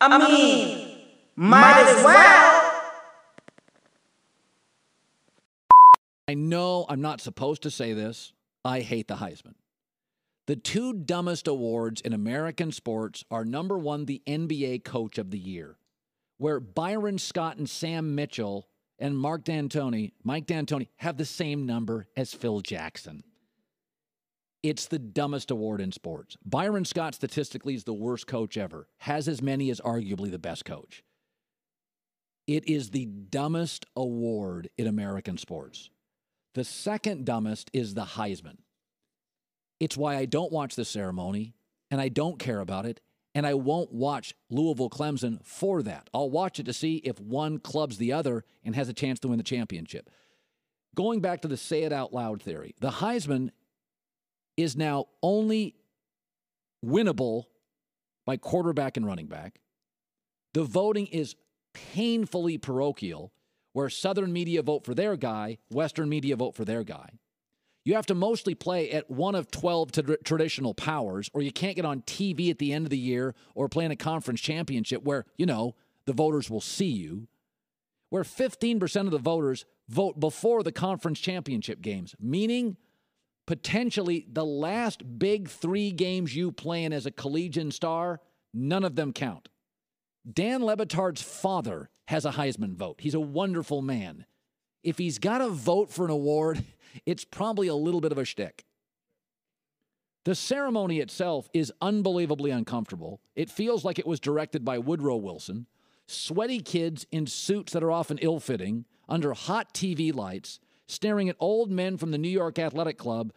I mean, might as well. I know I'm not supposed to say this. I hate the Heisman. The two dumbest awards in American sports are number one, the NBA Coach of the Year, where Byron Scott and Sam Mitchell and Mark D'Antoni, Mike D'Antoni, have the same number as Phil Jackson. It's the dumbest award in sports. Byron Scott statistically is the worst coach ever, has as many as arguably the best coach. It is the dumbest award in American sports. The second dumbest is the Heisman. It's why I don't watch the ceremony and I don't care about it. And I won't watch Louisville Clemson for that. I'll watch it to see if one clubs the other and has a chance to win the championship. Going back to the say it out loud theory, the Heisman is now only winnable by quarterback and running back. The voting is painfully parochial, where Southern media vote for their guy, Western media vote for their guy. You have to mostly play at one of 12 t- traditional powers, or you can't get on TV at the end of the year or play in a conference championship where, you know, the voters will see you. Where 15% of the voters vote before the conference championship games, meaning potentially the last big three games you play in as a collegiate star, none of them count. Dan Le Batard's father has a Heisman vote. He's a wonderful man. If he's got a vote for an award, it's probably a little bit of a shtick. The ceremony itself is unbelievably uncomfortable. It feels like it was directed by Woodrow Wilson. Sweaty kids in suits that are often ill fitting, under hot TV lights, staring at old men from the New York Athletic Club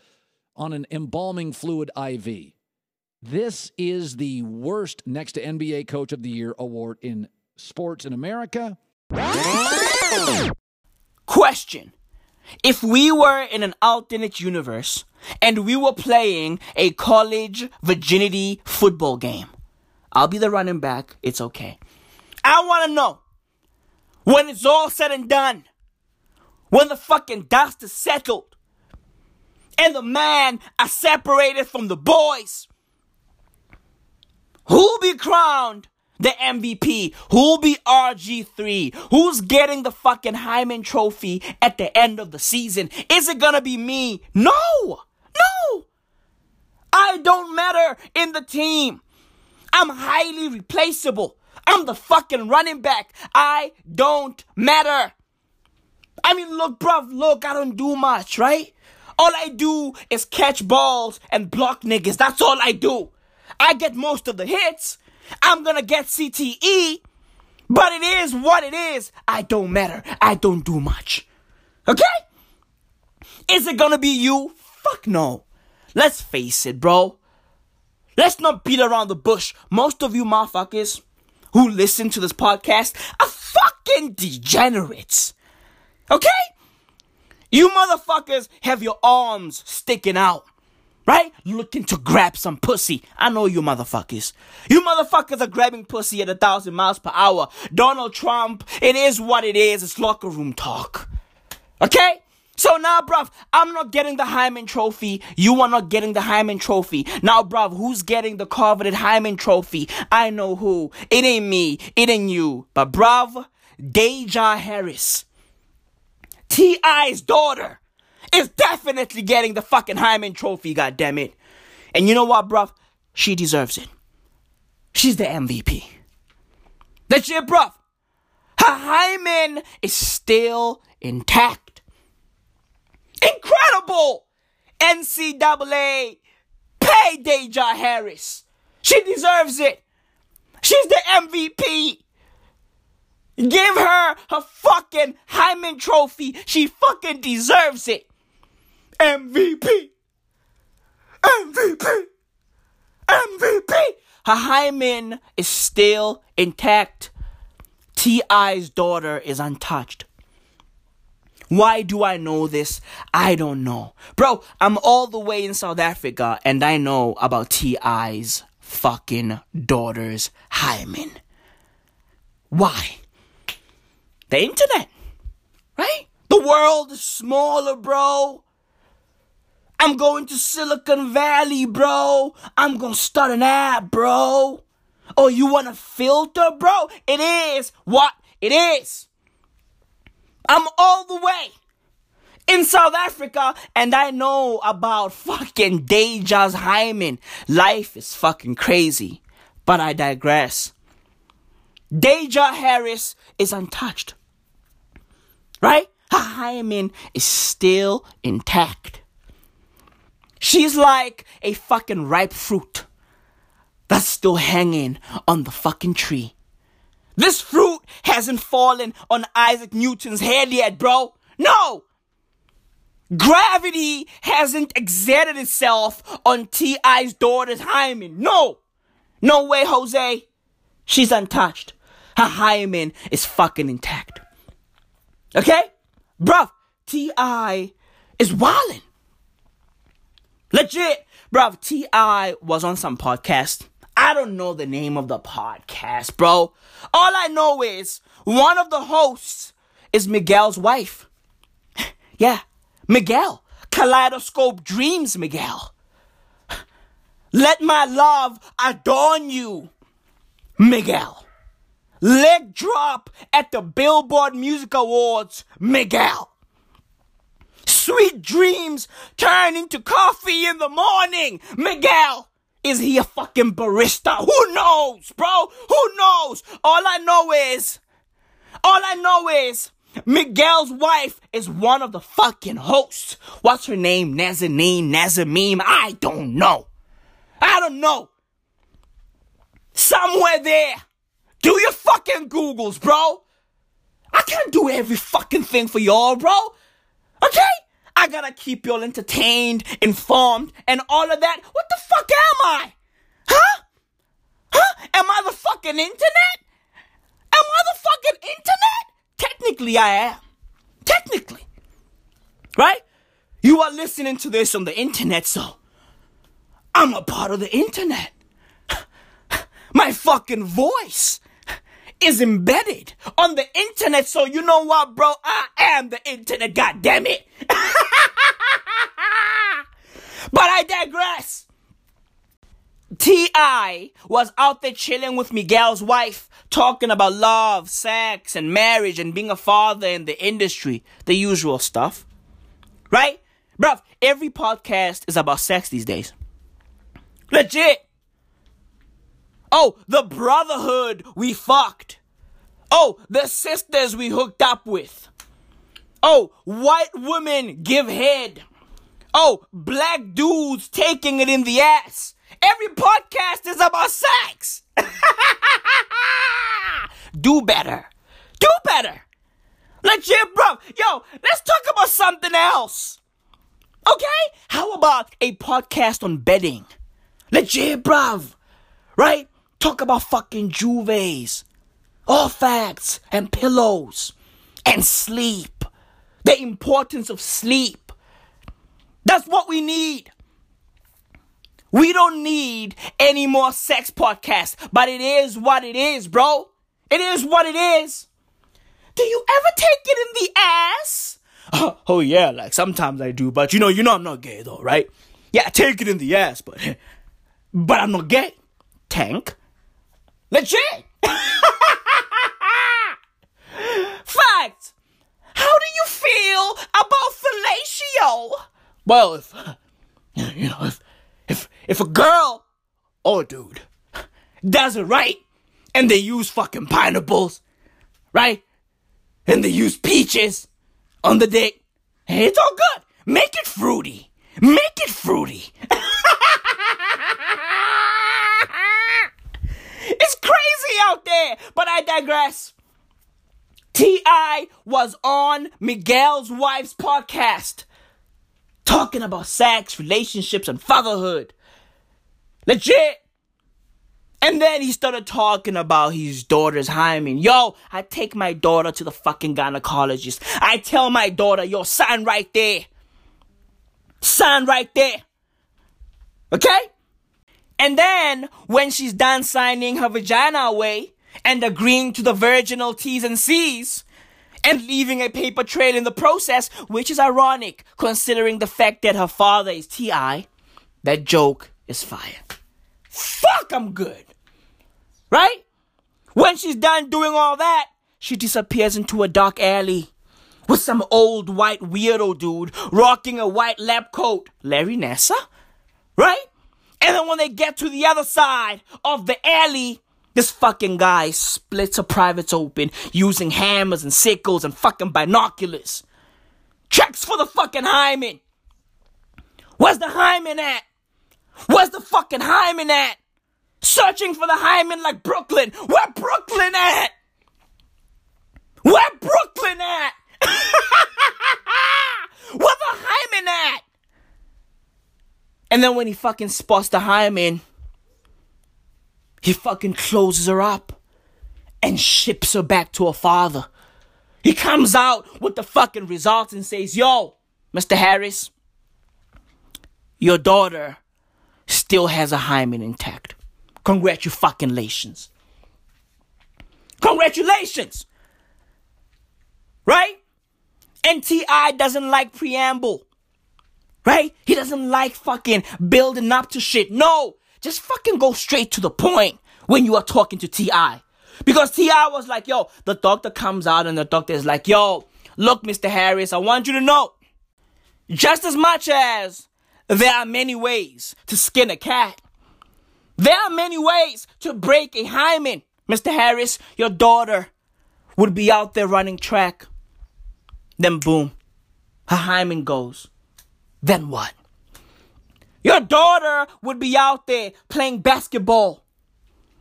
on an embalming fluid IV. This is the worst next to NBA Coach of the Year award in sports in America. Question. If we were in an alternate universe and we were playing a college virginity football game, I'll be the running back. It's okay. I want to know when it's all said and done, when the fucking dust is settled and the man are separated from the boys, who'll be crowned the MVP? Who'll be RG3? Who's getting the fucking Hymen trophy at the end of the season? Is it gonna be me? No! No! I don't matter in the team. I'm highly replaceable. I'm the fucking running back. I don't matter. I mean, look, bruv, look, I don't do much, right? All I do is catch balls and block niggas. That's all I do. I get most of the hits. I'm gonna get CTE, but it is what it is. I don't matter. I don't do much. Okay? Is it gonna be you? Fuck no. Let's face it, bro. Let's not beat around the bush. Most of you motherfuckers who listen to this podcast are fucking degenerates. Okay? You motherfuckers have your arms sticking out right? Looking to grab some pussy. I know you motherfuckers. You motherfuckers are grabbing pussy at a thousand miles per hour. Donald Trump, it is what it is. It's locker room talk. Okay? So now, bruv, I'm not getting the Hymen Trophy. You are not getting the Hymen Trophy. Now, bruv, who's getting the coveted Hymen Trophy? I know who. It ain't me. It ain't you. But, bruv, Deyjah Harris. T.I.'s daughter is definitely getting the fucking Hymen Trophy, goddammit. And you know what, bruv? She deserves it. She's the MVP. That's it, bruv. Her hymen is still intact. Incredible! NCAA, pay Deyjah Harris. She deserves it. She's the MVP. Give her her fucking Hymen trophy. She fucking deserves it. MVP. MVP. MVP. Her hymen is still intact. T.I.'s daughter is untouched. Why do I know this? I don't know. Bro, I'm all the way in South Africa and I know about T.I.'s fucking daughter's hymen. Why? The internet. Right? The world is smaller, bro. I'm going to Silicon Valley, bro. I'm gonna start an app, bro. Oh, you want a filter, bro? It is what it is. I'm all the way in South Africa and I know about fucking Deyjah's hymen. Life is fucking crazy. But I digress. Deyjah Harris is untouched. Right? Her hymen is still intact. She's like a fucking ripe fruit that's still hanging on the fucking tree. This fruit hasn't fallen on Isaac Newton's head yet, bro. No! Gravity hasn't exerted itself on T.I.'s daughter's hymen. No! No way, Jose. She's untouched. Her hymen is fucking intact. Okay? Bruv, T.I. is wildin'. Legit. Bruv, T.I. was on some podcast. I don't know the name of the podcast, bro. All I know is one of the hosts is Miguel's wife. yeah, Miguel. Kaleidoscope Dreams, Miguel. Let my love adorn you, Miguel. Leg drop at the Billboard Music Awards, Miguel. Sweet dreams turn into coffee in the morning, Miguel. Is he a fucking barista? Who knows, bro? Who knows? All I know is, all I know is, Miguel's wife is one of the fucking hosts. What's her name? Nazanin, Nazamim? I don't know. I don't know. Somewhere there. Do your fucking Googles, bro. I can't do every fucking thing for y'all, bro. Okay? I gotta keep y'all entertained, informed, and all of that. What the fuck am I? Huh? Huh? Am I the fucking internet? Am I the fucking internet? Technically, I am. Technically. Right? You are listening to this on the internet, so I'm a part of the internet. My fucking voice is embedded on the internet, so you know what, bro? I am the internet, God damn it. but I digress. T.I. was out there chilling with Miguel's wife, talking about love, sex, and marriage, and being a father in the industry. The usual stuff. Right? Bruv, every podcast is about sex these days. Legit. Oh, the brotherhood we fucked. Oh, the sisters we hooked up with. Oh, white women give head. Oh, black dudes taking it in the ass. Every podcast is about sex. Do better. Do better. Legit, bro. Yo, let's talk about something else. Okay? How about a podcast on bedding? Legit, bruv. Right? Talk about fucking juves. All facts and pillows and sleep. The importance of sleep. That's what we need. We don't need any more sex podcasts, but it is what it is, bro. It is what it is. Do you ever take it in the ass? Oh, oh yeah, like sometimes I do, but you know, you know I'm not gay though, right? Yeah, I take it in the ass, but but I'm not gay. Tank. Legit. Fact. How do you feel about fellatio? Well, if you know, if if if a girl or a dude does it right, and they use fucking pineapples, right? And they use peaches on the dick, it's all good. Make it fruity. Make it fruity. crazy out there, but I digress. T.I. was on Miguel's wife's podcast talking about sex, relationships, and fatherhood. Legit. And then he started talking about his daughter's hymen. Yo, I take my daughter to the fucking gynecologist. I tell my daughter, yo, sign right there. Sign right there. Okay? And then, when she's done signing her vagina away and agreeing to the virginal T's and C's, and leaving a paper trail in the process, which is ironic considering the fact that her father is T.I., that joke is fire. Fuck, I'm good. Right? When she's done doing all that, she disappears into a dark alley with some old white weirdo dude rocking a white lab coat. Larry Nassar? Right? And then when they get to the other side of the alley, this fucking guy splits a privates open using hammers and sickles and fucking binoculars. Checks for the fucking hymen. Where's the hymen at? Where's the fucking hymen at? Searching for the hymen like Brooklyn. Where Brooklyn at? Where Brooklyn at? Where the hymen at? And then when he fucking spots the hymen, he fucking closes her up and ships her back to her father. He comes out with the fucking results and says, Yo, Mr. Harris, your daughter still has a hymen intact. Congratulations. Congratulations. Right? And T.I. doesn't like preamble. Right? He doesn't like fucking building up to shit. No, just fucking go straight to the point when you are talking to T.I. Because T.I. was like, yo, the doctor comes out and the doctor is like, yo, look, Mr. Harris, I want you to know, just as much as there are many ways to skin a cat, there are many ways to break a hymen. Mr. Harris, your daughter would be out there running track. Then boom, her hymen goes. Then what? Your daughter would be out there playing basketball.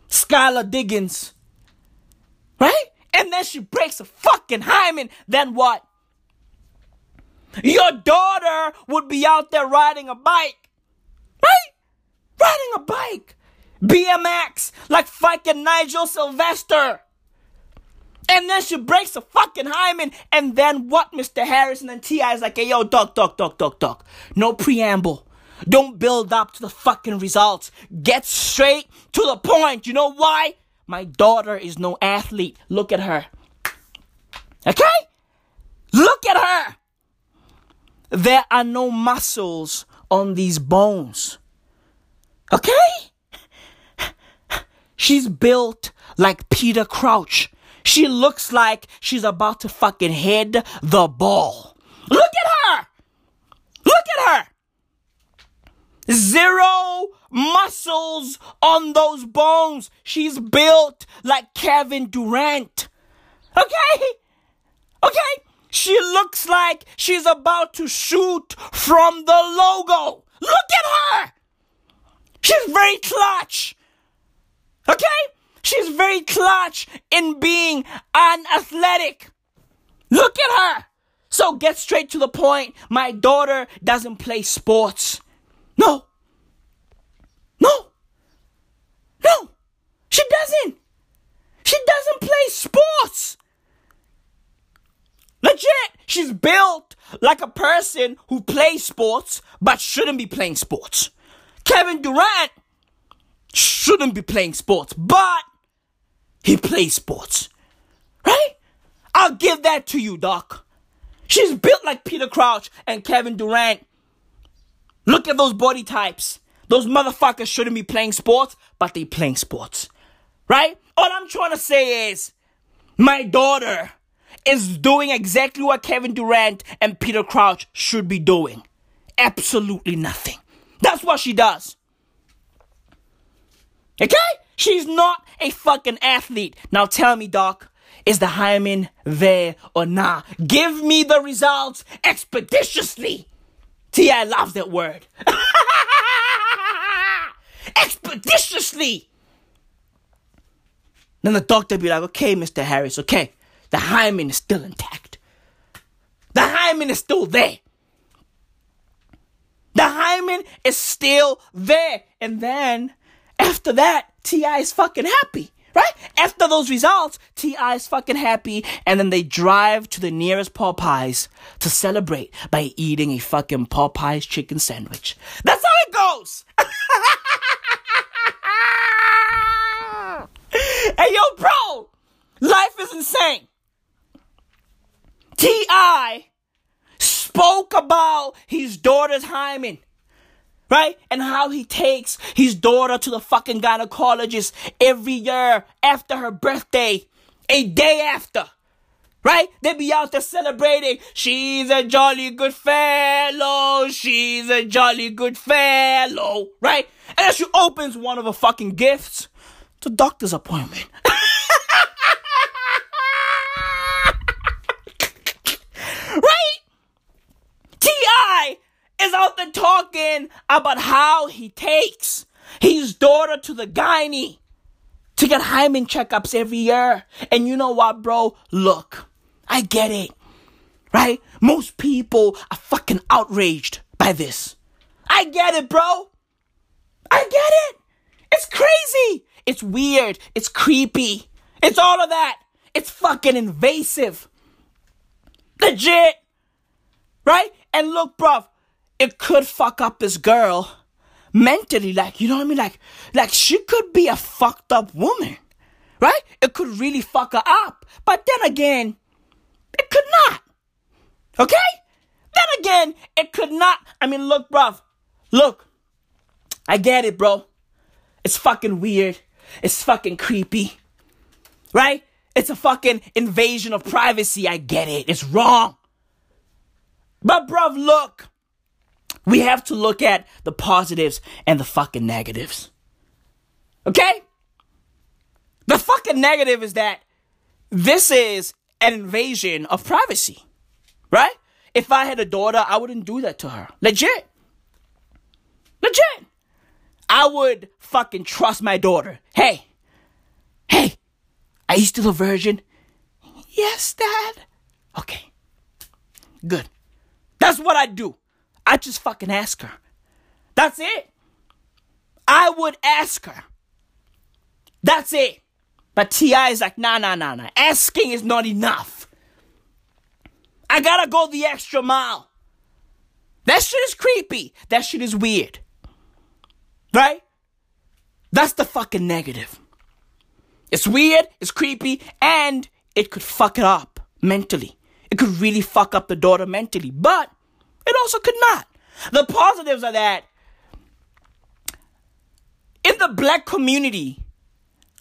Skylar Diggins. Right? And then she breaks a fucking hymen. Then what? Your daughter would be out there riding a bike. Right? Riding a bike. BMX like fucking Nigel Sylvester. And then she breaks a fucking hymen. And then what, Mr. Harris? And T.I. is like, hey, yo, duck, duck, duck, duck, duck. No preamble. Don't build up to the fucking results. Get straight to the point. You know why? My daughter is no athlete. Look at her. Okay? Look at her. There are no muscles on these bones. Okay? She's built like Peter Crouch. She looks like she's about to fucking head the ball. Look at her! Look at her! Zero muscles on those bones. She's built like Kevin Durant. Okay? Okay? She looks like she's about to shoot from the logo. Look at her! She's very clutch. Okay? She's very clutch in being unathletic. Look at her. So get straight to the point. My daughter doesn't play sports. No. No. No. She doesn't. She doesn't play sports. Legit. She's built like a person who plays sports but shouldn't be playing sports. Kevin Durant shouldn't be playing sports, but he plays sports. Right? I'll give that to you, Doc. She's built like Peter Crouch and Kevin Durant. Look at those body types. Those motherfuckers shouldn't be playing sports, but they playing sports. Right? All I'm trying to say is my daughter is doing exactly what Kevin Durant and Peter Crouch should be doing. Absolutely nothing. That's what she does. Okay? She's not a fucking athlete. Now tell me, Doc, is the hymen there or not? Give me the results expeditiously. T.I. loves that word. expeditiously. Then the doctor be like, okay, Mr. Harris, okay, the hymen is still intact. The hymen is still there. The hymen is still there. And then after that, T.I. is fucking happy. Right? After those results, T.I. is fucking happy, and then they drive to the nearest Popeyes to celebrate by eating a fucking Popeyes chicken sandwich. That's how it goes! hey yo, bro! Life is insane! T.I. spoke about his daughter's hymen right? And how he takes his daughter to the fucking gynecologist every year after her birthday, a day after. Right? They be out there celebrating. She's a jolly good fellow. She's a jolly good fellow. Right? And then she opens one of her fucking gifts. It's a doctor's appointment. right? T.I. is out there talking about how he takes his daughter to the gynae to get hymen checkups every year. And you know what, bro? Look, I get it. Right? Most people are fucking outraged by this. I get it, bro. I get it. It's crazy. It's weird. It's creepy. It's all of that. It's fucking invasive. Legit. Right? And look, bruv, it could fuck up this girl mentally. Like, you know what I mean? Like, like she could be a fucked up woman. Right? It could really fuck her up. But then again, it could not. Okay? Then again, it could not. I mean, look, bruv. Look. I get it, bro. It's fucking weird. It's fucking creepy. Right? It's a fucking invasion of privacy. I get it. It's wrong. But, bruv, look. We have to look at the positives and the fucking negatives. Okay? The fucking negative is that this is an invasion of privacy. Right? If I had a daughter, I wouldn't do that to her. Legit. Legit. I would fucking trust my daughter. Hey, hey, are you still a virgin? Yes, Dad. Okay. Good. That's what I do. I just fucking ask her. That's it. I would ask her. That's it. But T.I. is like, nah, nah, nah, nah. Asking is not enough. I gotta go the extra mile. That shit is creepy. That shit is weird. Right? That's the fucking negative. It's weird, it's creepy, and it could fuck it up mentally. It could really fuck up the daughter mentally, but it also could not. The positives are that in the black community,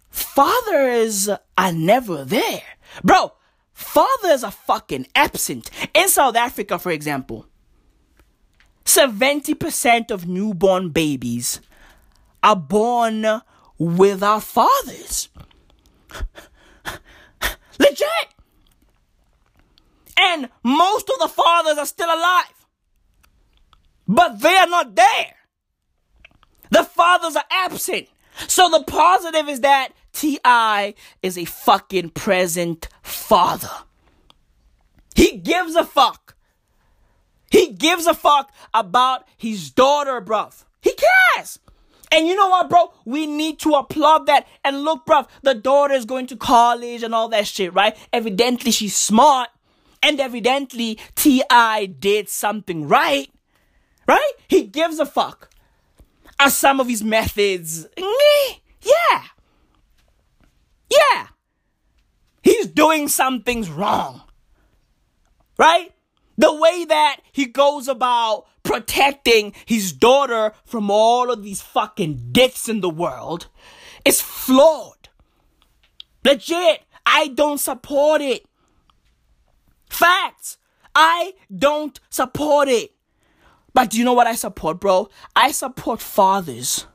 fathers are never there. Bro, fathers are fucking absent. In South Africa, for example, 70% of newborn babies are born without fathers. Legit. And most of the fathers are still alive. But they are not there. The fathers are absent. So the positive is that T.I. is a fucking present father. He gives a fuck. He gives a fuck about his daughter, bruv. He cares. And you know what, bro? We need to applaud that. And look, bro, the daughter is going to college and all that shit, right? Evidently, she's smart. And evidently, T.I. did something right. Right? He gives a fuck. Are some of his methods, yeah. Yeah. He's doing some things wrong. Right? The way that he goes about protecting his daughter from all of these fucking dicks in the world is flawed. Legit. I don't support it. Facts. I don't support it. But do you know what I support, bro? I support fathers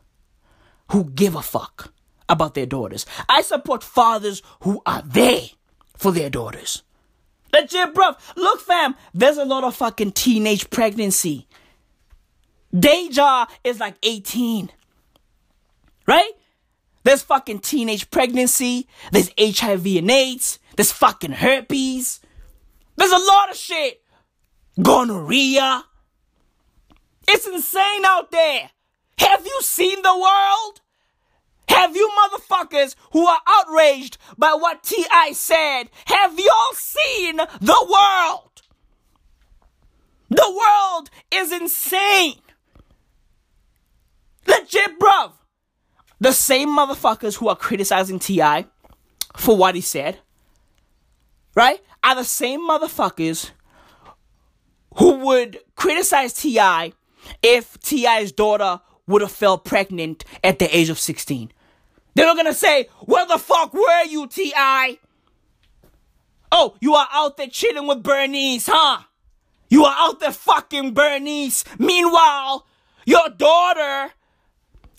who give a fuck about their daughters. I support fathers who are there for their daughters. Legit, bro. Look, fam, there's a lot of fucking teenage pregnancy. Deyjah is like 18. Right? There's fucking teenage pregnancy. There's HIV and AIDS. There's fucking herpes. There's a lot of shit. Gonorrhea. It's insane out there. Have you seen the world? Have you motherfuckers who are outraged by what T.I. said, have y'all seen the world? The world is insane. Legit, bruv. The same motherfuckers who are criticizing T.I. for what he said, right, are the same motherfuckers who would criticize T.I. if T.I.'s daughter would have fell pregnant at the age of 16. They were gonna say, Where the fuck were you, T.I.? Oh, you are out there chilling with Bernice, huh? You are out there fucking Bernice. Meanwhile, your daughter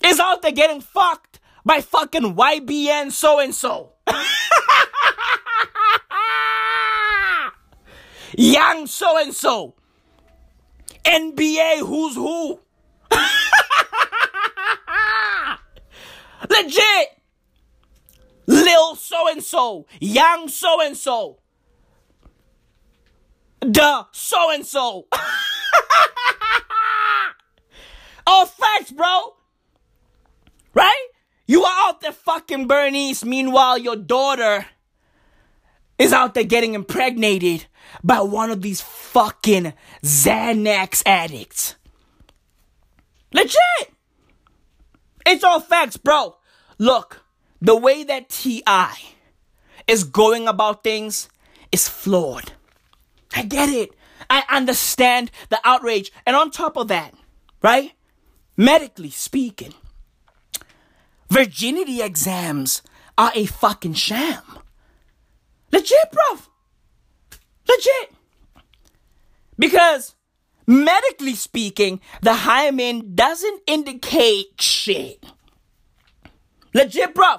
is out there getting fucked by fucking YBN so and so. Young so and so. NBA who's who. Legit. Lil so and so. Young so and so. The so and so. All facts, bro. Right? You are out there fucking Bernice. Meanwhile, your daughter is out there getting impregnated by one of these fucking Xanax addicts. Legit. It's all facts, bro. Look, the way that T.I. is going about things is flawed. I get it. I understand the outrage. And on top of that, right? Medically speaking, virginity exams are a fucking sham. Legit, bro. Legit. Because medically speaking, the hymen doesn't indicate shit. Legit, bro.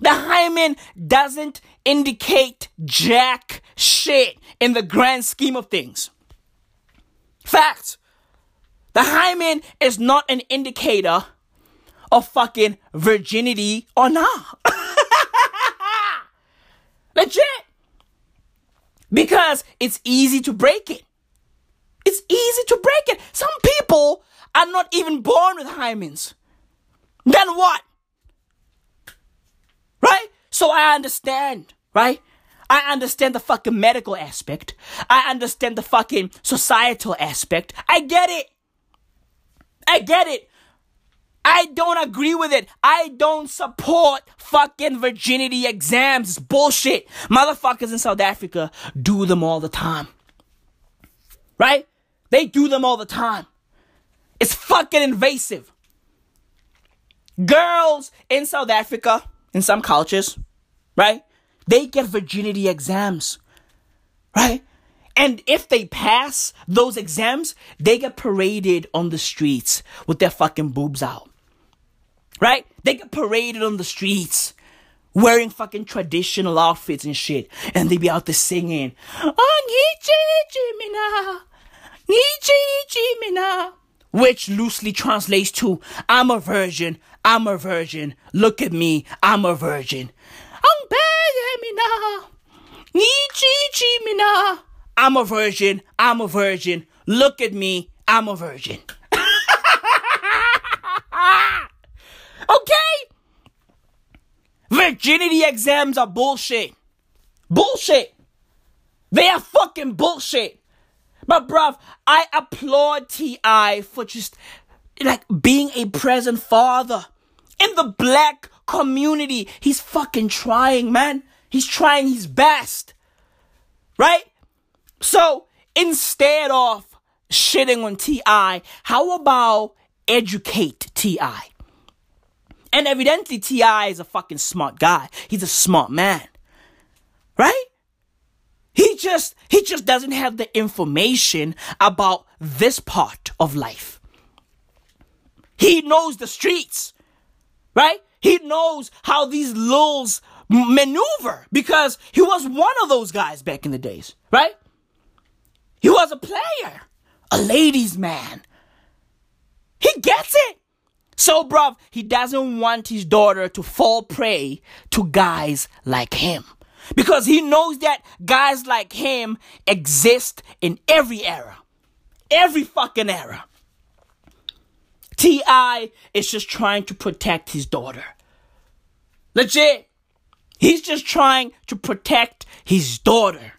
The hymen doesn't indicate jack shit in the grand scheme of things. Fact. The hymen is not an indicator of fucking virginity or not. Legit. Because it's easy to break it. It's easy to break it. Some people are not even born with hymens. Then what? Right? So I understand, right? I understand the fucking medical aspect. I understand the fucking societal aspect. I get it. I get it. I don't agree with it. I don't support fucking virginity exams. It's bullshit. Motherfuckers in South Africa do them all the time. Right? They do them all the time. It's fucking invasive. Girls in South Africa, in some cultures, right? They get virginity exams. Right? And if they pass those exams, they get paraded on the streets with their fucking boobs out right? They get paraded on the streets wearing fucking traditional outfits and shit. And they be out there singing, Oh, which loosely translates to, I'm a virgin, I'm a virgin, look at me, I'm a virgin. I'm a virgin, I'm a virgin, look at me, I'm a virgin. Okay? Virginity exams are bullshit. Bullshit. They are fucking bullshit. But bruv, I applaud T.I. for just like being a present father in the black community. He's fucking trying, man. He's trying his best. Right? So instead of shitting on T.I., how about educate T.I.? And evidently, T.I. is a fucking smart guy. He's a smart man. Right? He just, he just doesn't have the information about this part of life. He knows the streets. Right? He knows how these lulls maneuver because he was one of those guys back in the days. Right? He was a player, a ladies' man. He gets it. So, bruv, he doesn't want his daughter to fall prey to guys like him. Because he knows that guys like him exist in every era. Every fucking era. T.I. is just trying to protect his daughter. Legit. He's just trying to protect his daughter.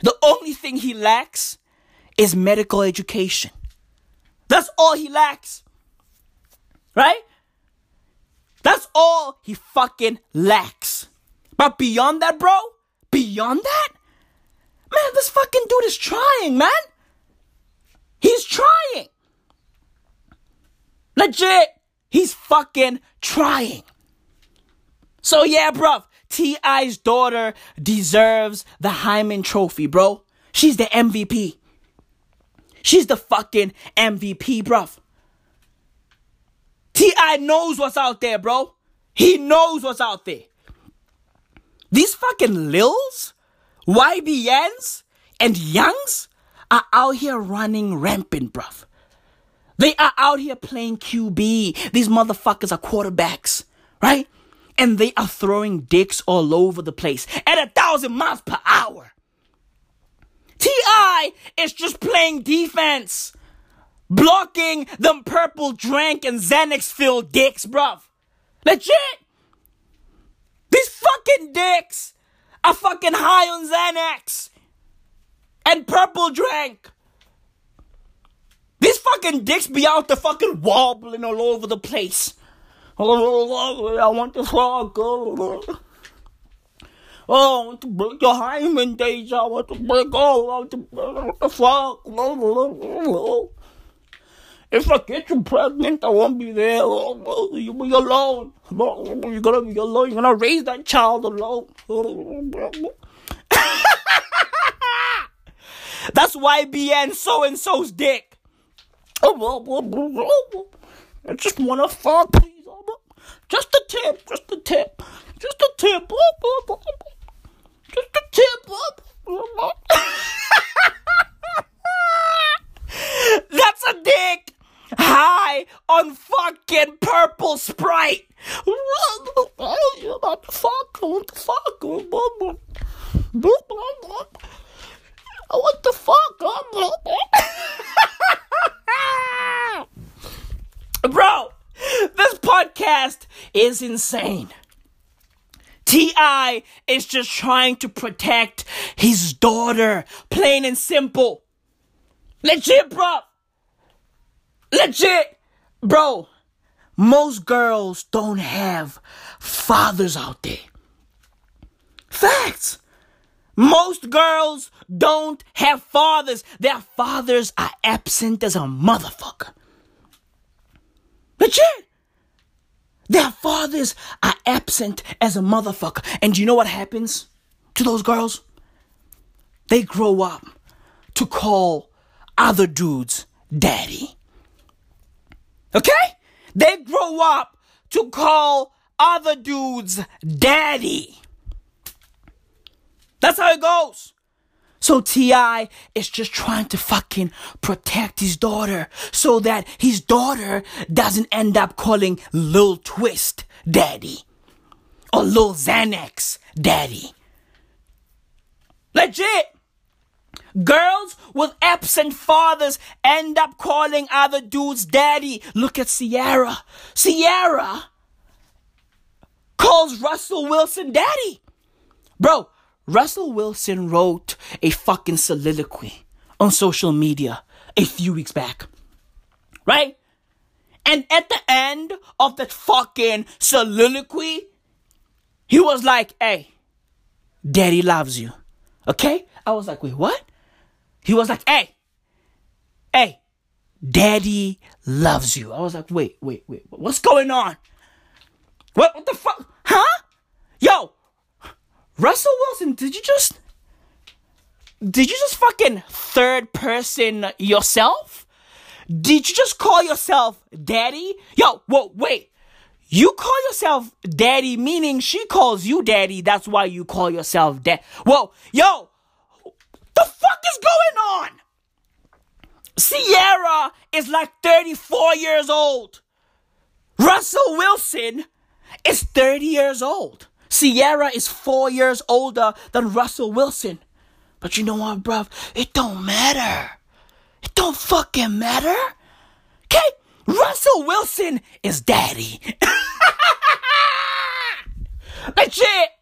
The only thing he lacks is medical education. That's all he lacks. Right? That's all he fucking lacks. But beyond that, bro, beyond that, man, this fucking dude is trying, man. He's trying. Legit. He's fucking trying. So yeah, bruv. T.I.'s daughter deserves the Hymen Trophy, bro. She's the MVP. She's the fucking MVP, bruv. T.I. knows what's out there, bro. He knows what's out there. These fucking Lils, YBNs, and Youngs are out here running rampant, bruv. They are out here playing QB. These motherfuckers are quarterbacks, right? And they are throwing dicks all over the place at a thousand miles per hour. T.I. is just playing defense, blocking them purple drank and Xanax filled dicks, bruv. Legit. These fucking dicks are fucking high on Xanax and purple drank. These fucking dicks be out the fucking wobbling all over the place. I want the frog. Oh, I want to break your hymen days. I want to break all. I want to frog. If I get you pregnant, I won't be there. Oh, You'll be alone. You're gonna be alone. You're gonna raise that child alone. That's YBN so and so's dick. Oh, I just wanna fuck, please. Oh, just a tip, just a tip, just a tip, just a tip. That's a high on fucking purple sprite. What the fuck? What the fuck? What the fuck? Bro, this podcast is insane. T.I. is just trying to protect his daughter, plain and simple. Legit, bro. Legit. Bro, most girls don't have fathers out there. Facts. Most girls don't have fathers. Their fathers are absent as a motherfucker. Legit. Their fathers are absent as a motherfucker. And you know what happens to those girls? They grow up to call other dudes daddy. Okay? They grow up to call other dudes daddy. That's how it goes. So T.I. is just trying to fucking protect his daughter so that his daughter doesn't end up calling Lil Twist daddy or Lil Xanax daddy. Legit. Girls with absent fathers end up calling other dudes daddy. Look at Ciara. Ciara calls Russell Wilson daddy. Bro, Russell Wilson wrote a fucking soliloquy on social media a few weeks back. Right? And at the end of that fucking soliloquy, he was like, hey, daddy loves you. Okay? I was like, wait, what? He was like, hey, hey, daddy loves you. I was like, wait, wait, wait, what's going on? What, what the fuck? Huh? Yo, Russell Wilson, did you just did you just fucking third person yourself? Did you just call yourself daddy? Yo, whoa, wait. You call yourself daddy, meaning she calls you daddy. That's why you call yourself dad. Whoa, yo, the fuck is going on? Ciara is like 34 years old. Russell Wilson is 30 years old. Ciara is four years older than Russell Wilson. But you know what, bruv? It don't matter. It don't fucking matter. Okay? Russell Wilson is daddy. Legit.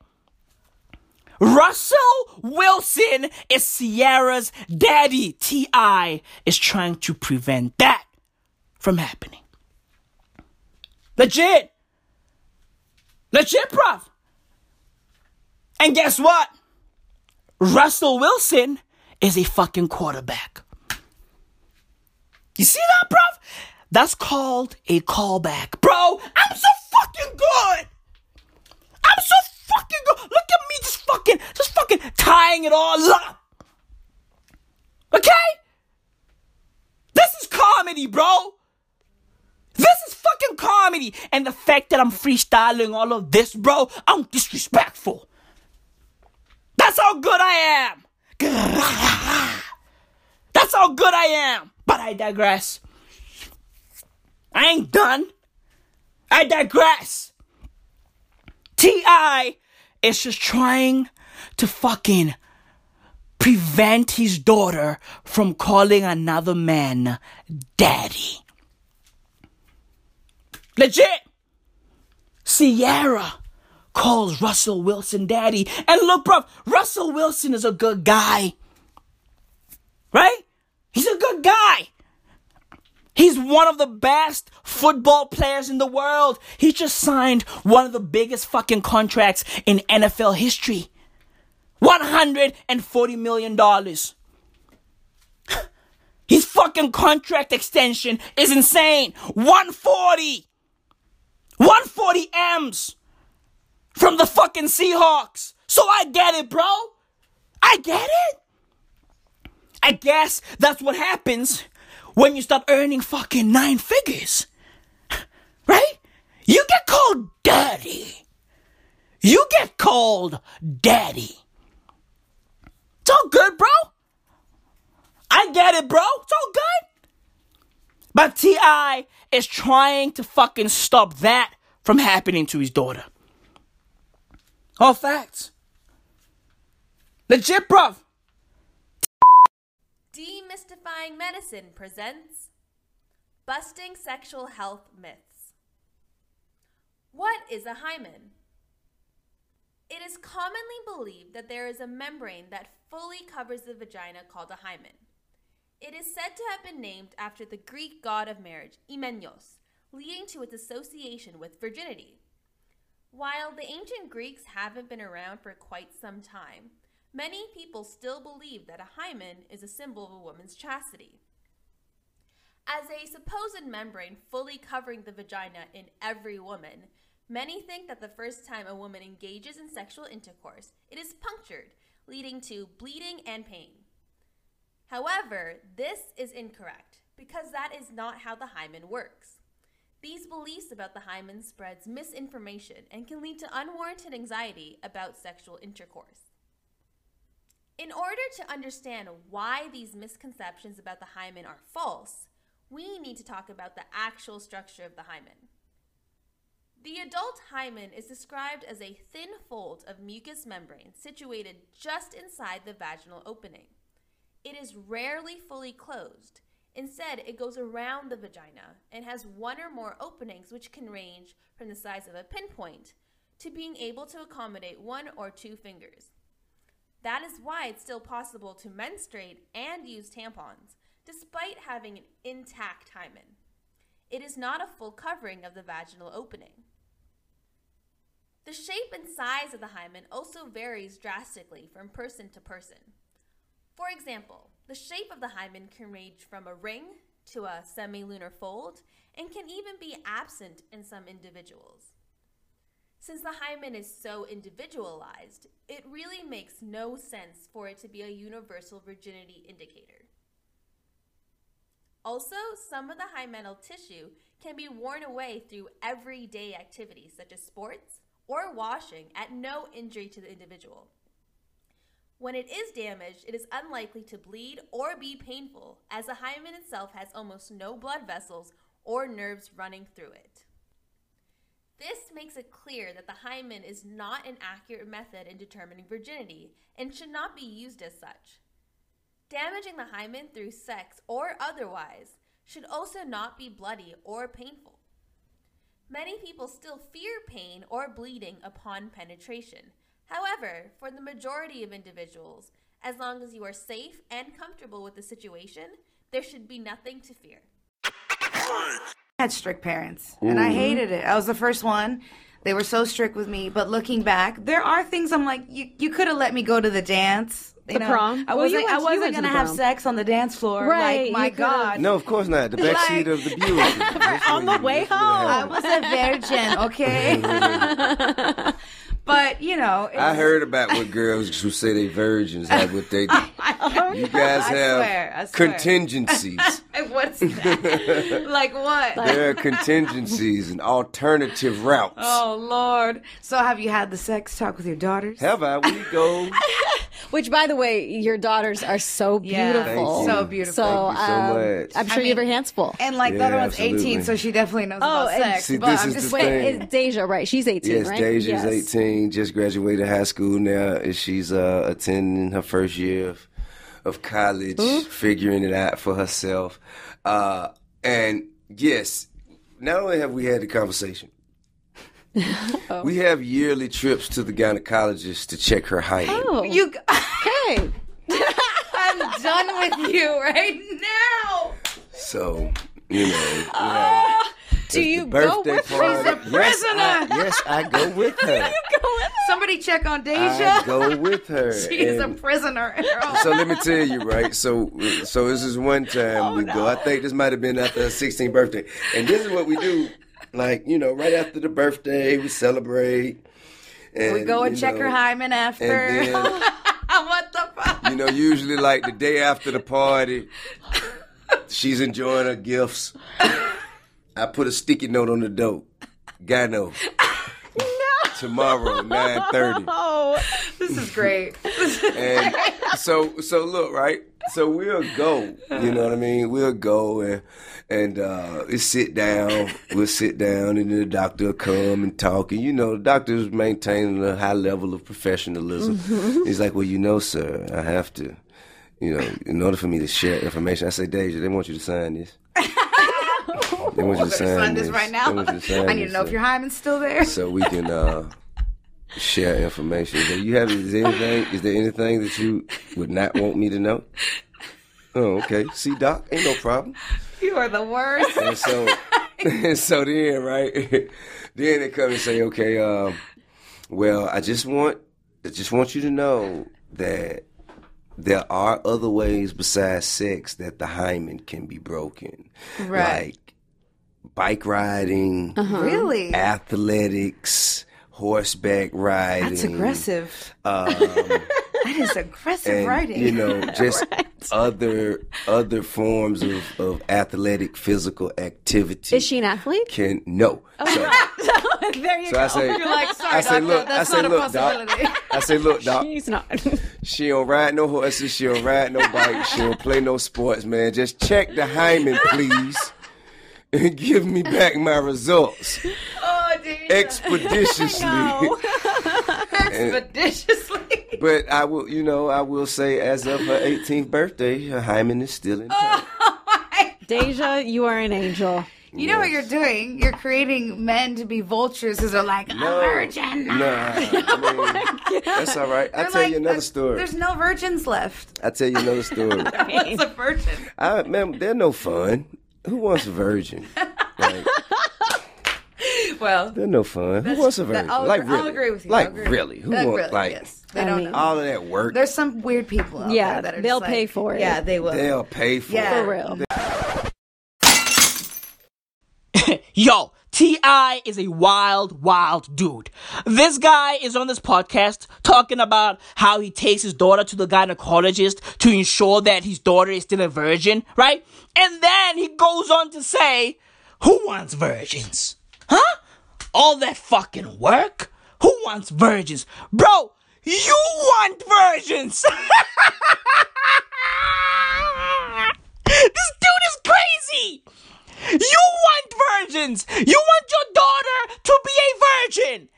Russell Wilson is Ciara's daddy. T.I. is trying to prevent that from happening. Legit. Legit, bruv. And guess what? Russell Wilson is a fucking quarterback. You see that, bruv? That's called a callback. Bro, I'm so fucking good. I'm so fucking good. Look fucking, just fucking tying it all up. Okay? This is comedy, bro. This is fucking comedy. And the fact that I'm freestyling all of this, bro, I'm disrespectful. That's how good I am. That's how good I am. But I digress. I ain't done. I digress. T.I. is just trying to fucking prevent his daughter from calling another man daddy. Legit. Ciara calls Russell Wilson daddy. And look, bro, Russell Wilson is a good guy. Right? He's a good guy. He's one of the best football players in the world. He just signed one of the biggest fucking contracts in NFL history. $140 million. His fucking contract extension is insane. 140. 140 M's from the fucking Seahawks. So I get it, bro. I get it. I guess that's what happens when you start earning fucking nine figures. Right? You get called daddy. You get called daddy. It's all good, bro. I get it, bro. It's all good. But T.I. is trying to fucking stop that from happening to his daughter. All facts. Legit, bro. Demystifying Medicine presents Busting Sexual Health Myths. What is a hymen? It is commonly believed that there is a membrane that fully covers the vagina called a hymen. It is said to have been named after the Greek god of marriage, Hymenaeus, leading to its association with virginity. While the ancient Greeks haven't been around for quite some time, many people still believe that a hymen is a symbol of a woman's chastity. As a supposed membrane fully covering the vagina in every woman, many think that the first time a woman engages in sexual intercourse, it is punctured, leading to bleeding and pain. However, this is incorrect because that is not how the hymen works. These beliefs about the hymen spreads misinformation and can lead to unwarranted anxiety about sexual intercourse. In order to understand why these misconceptions about the hymen are false, we need to talk about the actual structure of the hymen. The adult hymen is described as a thin fold of mucous membrane situated just inside the vaginal opening. It is rarely fully closed. Instead, it goes around the vagina and has one or more openings which can range from the size of a pinpoint to being able to accommodate one or two fingers. That is why it's still possible to menstruate and use tampons despite having an intact hymen. It is not a full covering of the vaginal opening. The shape and size of the hymen also varies drastically from person to person. For example, the shape of the hymen can range from a ring to a semilunar fold and can even be absent in some individuals. Since the hymen is so individualized, it really makes no sense for it to be a universal virginity indicator. Also, some of the hymenal tissue can be worn away through everyday activities such as sports or washing at no injury to the individual. When it is damaged, it is unlikely to bleed or be painful, as the hymen itself has almost no blood vessels or nerves running through it. This makes it clear that the hymen is not an accurate method in determining virginity and should not be used as such. Damaging the hymen through sex or otherwise should also not be bloody or painful. Many people still fear pain or bleeding upon penetration. However, for the majority of individuals, as long as you are safe and comfortable with the situation, there should be nothing to fear. I had strict parents and I hated it. I was the first one. They were so strict with me. But looking back, there are things I'm like, you you could have let me go to the dance. You The prom? I wasn't. went- I you wasn't gonna have sex on the dance floor. Right, Like my God. No, of course not. The back Like- seat of the Buick. On the way home. I was a virgin. Okay. but you know, I heard about what girls who say they virgins have what they do. You guys I have swear, I swear. contingencies. What's that? like what? there are contingencies and alternative routes. Oh Lord! So have you had the sex talk with your daughters? Have I? We go. Which, by the way, your daughters are so Yeah. beautiful. Thank you. So beautiful. So, Thank you so um, much. I'm sure I you have mean- your hands full. And like the other one's absolutely. 18, so she definitely knows Oh, about sex. See, but this I'm is just the Wait, thing. it's Deyjah, right? She's 18, Yes, right? Deyjah's Yes. 18, just graduated high school now. and She's uh, attending her first year of, of college, figuring it out for herself. Uh, and yes, not only have we had the conversation, Oh. we have yearly trips to the gynecologist to check her height. Oh, You, okay. I'm done with you right now. So, you know. we have- uh, Do you go birthday with party. her? Yes, I, yes, I go with her. you go with her? Somebody check on Deyjah. I go with her. She is a and- prisoner. so let me tell you, right? So, so this is one time oh, we go. I think this might have been after her 16th birthday, and this is what we do. Like you know, right after the birthday, we celebrate. And, we go and check know, her hymen after. Then, what the fuck? you know, usually like the day after the party, she's enjoying her gifts. I put a sticky note on the door. Gyno. Tomorrow, nine thirty. Oh, This is great. And so so look, right? So we'll go. You know what I mean? We'll go and and uh we'll sit down. We'll sit down and the doctor will come and talk. And you know, the doctor's maintaining a high level of professionalism. He's like, Well, you know, sir, I have to you know, in order for me to share information, I say, Deyjah, they want you to sign this. They want you to sign, Sign this right now. They want you to sign I need to know if your hymen's still there. so we can uh, share information. Do you have is there anything? Is there anything that you would not want me to know? Oh, okay. See, Doc, ain't no problem. You are the worst. And so, and so then, right? then they come and say, okay, um, well, I just want, I just want you to know that there are other ways besides sex that the hymen can be broken, Right. like bike riding, Really? athletics, horseback riding. That's aggressive. Um, That is aggressive and writing. you know, just other other forms of, of athletic physical activity. is she an athlete? Can no. Oh, so, there you so I say, You're like, sorry, I say, doctor, look, that's I say, not a look, doc. possibility. I say, look, doc. She's not. She don't ride no horses. She don't ride no bike. She don't play no sports, man. Just check the hymen, please, and give me back my results oh, dude. expeditiously. Expeditiously. But I will, you know, I will say, as of her 18th birthday, her hymen is still intact. Oh, Deyjah, you are an angel. You know what you're doing? You're creating men to be vultures because they're like, a No, virgin. Nah, I mean, that's all right. I'll tell like, you another story. There's no virgins left. I'll tell you another story. What's a virgin? I, man, they're no fun. Who wants a virgin? Like, Well, they're no fun. Who wants a virgin? I'll, like, really? I'll agree with you. Like, agree really? Who wants, really, like, yes. They I don't mean- know. all of that work? There's some weird people out Yeah, there that are they'll just pay like- for it. Yeah, they will. They'll pay for Yeah. it. For real. Yo, T.I. is a wild, wild dude. This guy is on this podcast talking about how he takes his daughter to the gynecologist to ensure that his daughter is still a virgin, right? And then he goes on to say, Who wants virgins? Huh? All that fucking work? Who wants virgins? Bro, you want virgins! this dude is crazy! You want virgins! You want your daughter to be a virgin!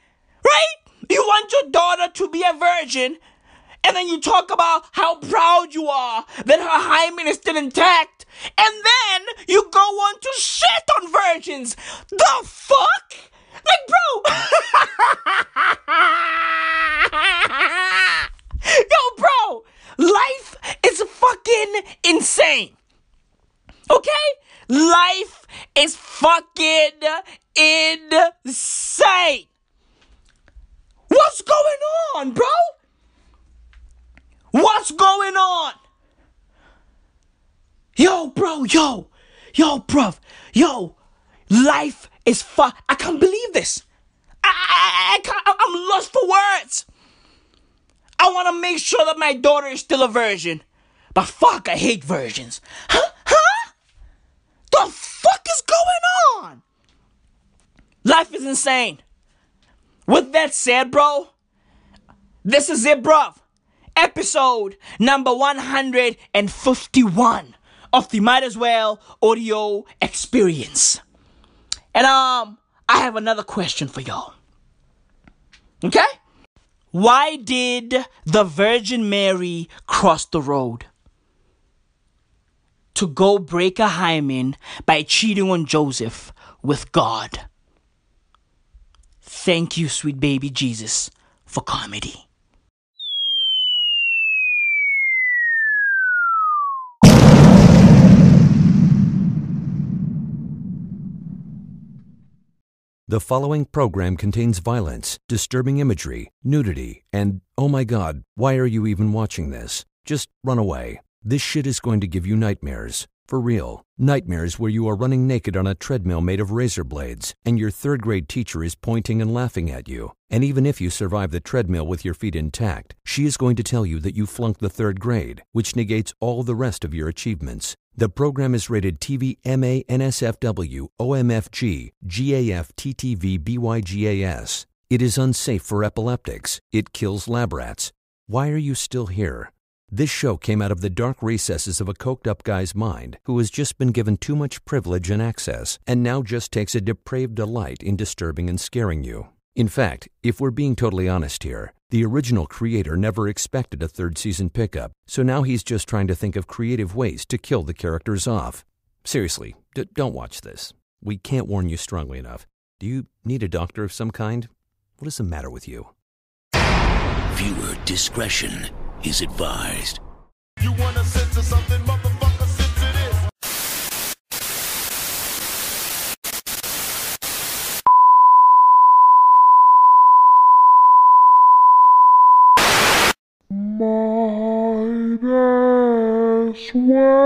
Right? You want your daughter to be a virgin, and then you talk about how proud you are that her hymen is still intact, and then you go on to shit on virgins! The fuck? Like, bro! Yo, bro! Life is fucking insane! Okay? Life is fucking insane. What's going on, bro? What's going on? Yo, bro, yo, yo, bruv, yo, life is fu- I can't believe this. I, I, I can't, I'm lost for words. I want to make sure that my daughter is still a virgin. But fuck, I hate virgins. Huh? The fuck is going on? Life is insane. With that said, bro, this is it, bro. Episode number 151 of the Might As Well audio experience. And um, I have another question for y'all. Okay? Why did the Virgin Mary cross the road? To go break a hymen by cheating on Joseph with God. Thank you, sweet baby Jesus, for comedy. The following program contains violence, disturbing imagery, nudity, and oh my god, why are you even watching this? Just run away. This shit is going to give you nightmares. For real. Nightmares where you are running naked on a treadmill made of razor blades, and your third grade teacher is pointing and laughing at you. And even if you survive the treadmill with your feet intact, she is going to tell you that you flunked the third grade, which negates all the rest of your achievements. The program is rated TV MA NSFW OMFG GAF TTV BYGAS. It is unsafe for epileptics. It kills lab rats. Why are you still here? This show came out of the dark recesses of a coked up guy's mind who has just been given too much privilege and access and now just takes a depraved delight in disturbing and scaring you. In fact, if we're being totally honest here, the original creator never expected a third season pickup, so now he's just trying to think of creative ways to kill the characters off. Seriously, d- don't watch this. We can't warn you strongly enough. Do you need a doctor of some kind? What is the matter with you? Viewer discretion is advised. You wanna censor something, motherfucker, censor this. Might as well,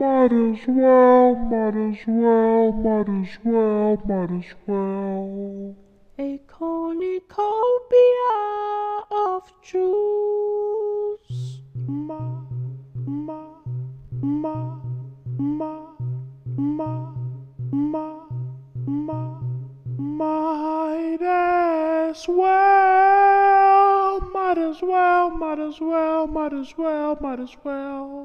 might as well, might as well, might as well, might as well. Might as well, might as well.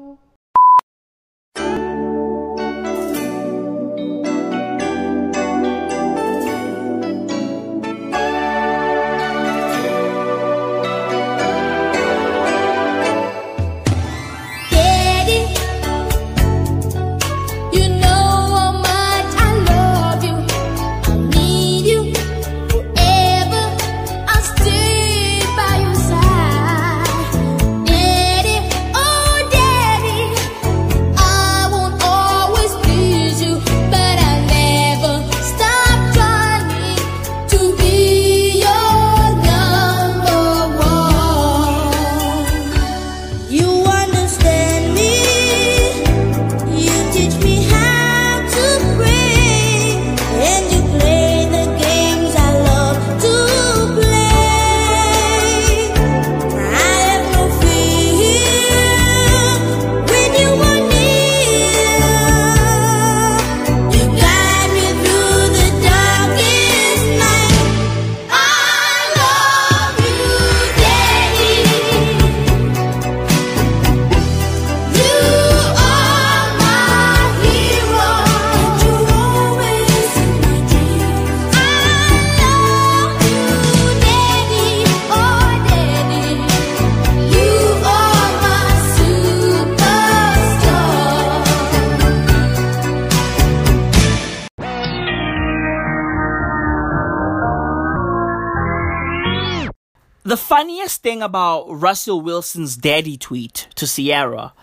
The funniest thing about Russell Wilson's daddy tweet to Ciara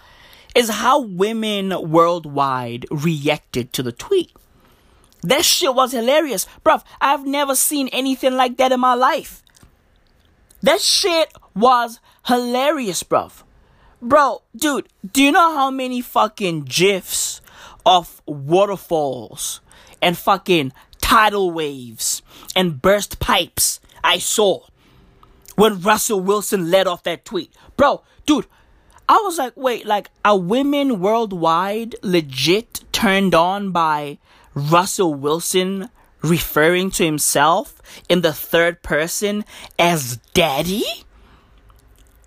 is how women worldwide reacted to the tweet. That shit was hilarious. Bruv, I've never seen anything like that in my life. That shit was hilarious, bruv. Bro, dude, do you know how many fucking gifs of waterfalls and fucking tidal waves and burst pipes I saw when Russell Wilson let off that tweet? Bro, dude, I was like, wait, like, are women worldwide legit turned on by Russell Wilson referring to himself in the third person as daddy?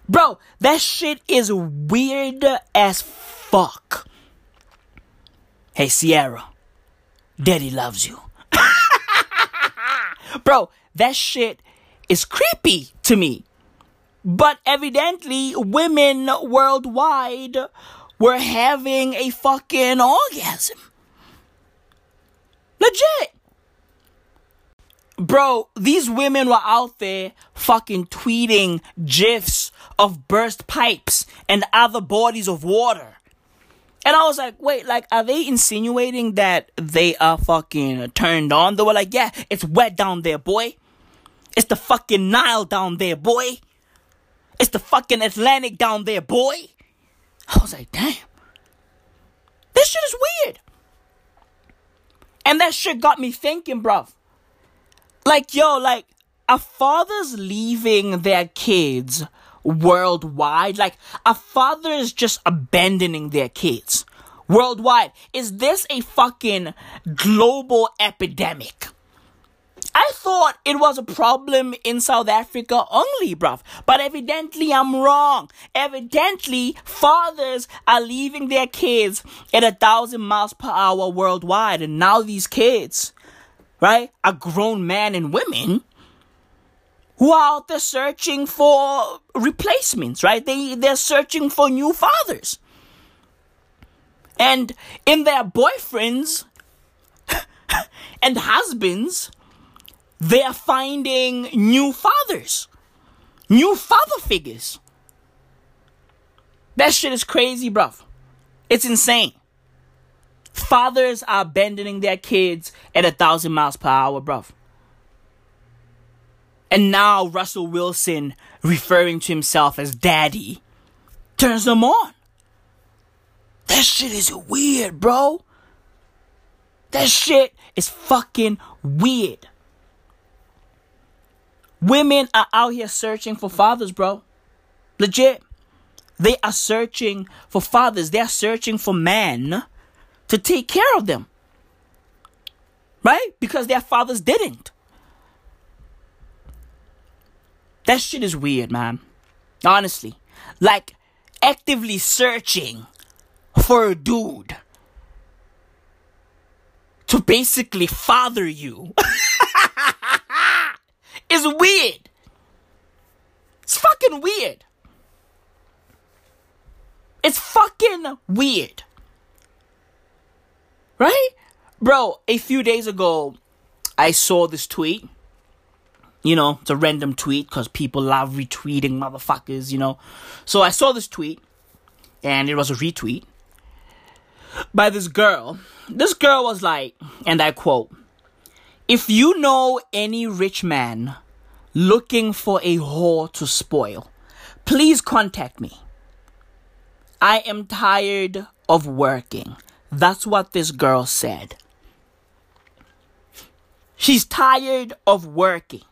Bro, that shit is weird as fuck. Hey, Ciara, daddy loves you. Bro, that shit is creepy to me. But evidently, women worldwide were having a fucking orgasm. Legit. Bro, these women were out there fucking tweeting gifs of burst pipes and other bodies of water. And I was like, wait, like, are they insinuating that they are fucking turned on? They were like, yeah, it's wet down there, boy. It's the fucking Nile down there, boy. It's the fucking Atlantic down there, boy. I was like, damn. This shit is weird. And that shit got me thinking, bruv. Like, yo, like, are fathers leaving their kids worldwide? Like, are fathers just abandoning their kids worldwide? Is this a fucking global epidemic? I thought it was a problem in South Africa only, bruv. But evidently I'm wrong. Evidently, fathers are leaving their kids at a thousand miles per hour worldwide. And now these kids, right, are grown men and women who are out there searching for replacements, right? They, they're searching for new fathers. And in their boyfriends and husbands, they are finding new fathers, new father figures. That shit is crazy, bruv. It's insane. Fathers are abandoning their kids at a thousand miles per hour, bruv. And now Russell Wilson, referring to himself as daddy, turns them on. That shit is weird, bro. That shit is fucking weird. Women are out here searching for fathers, bro. Legit. They are searching for fathers. They are searching for men to take care of them. Right? Because their fathers didn't. That shit is weird, man. Honestly. Like, actively searching for a dude to basically father you is weird. It's fucking weird. It's fucking weird. Right? Bro, a few days ago, I saw this tweet. You know, it's a random tweet because people love retweeting motherfuckers, you know. So I saw this tweet, and it was a retweet by this girl. This girl was like, and I quote, If you know any rich man looking for a whore to spoil, please contact me. I am tired of working. That's what this girl said. She's tired of working.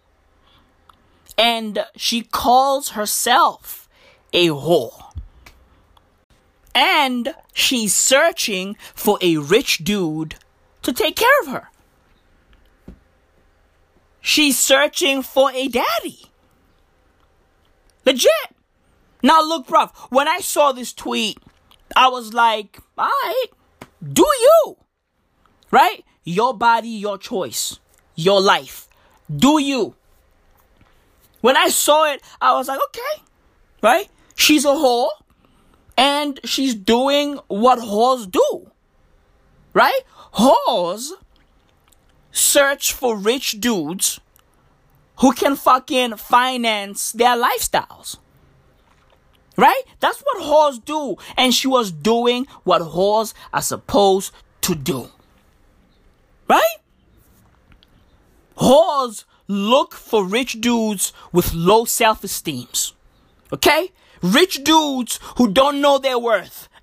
And she calls herself a whore. And she's searching for a rich dude to take care of her. She's searching for a daddy. Legit. Now look, bruv, when I saw this tweet, I was like, alright, do you. Right? Your body, your choice, your life. Do you. When I saw it, I was like, okay, right? She's a whore, and she's doing what whores do, right? Whores search for rich dudes who can fucking finance their lifestyles. Right? That's what whores do. And she was doing what whores are supposed to do. Right? Whores look for rich dudes with low self esteems. Okay? Rich dudes who don't know their worth.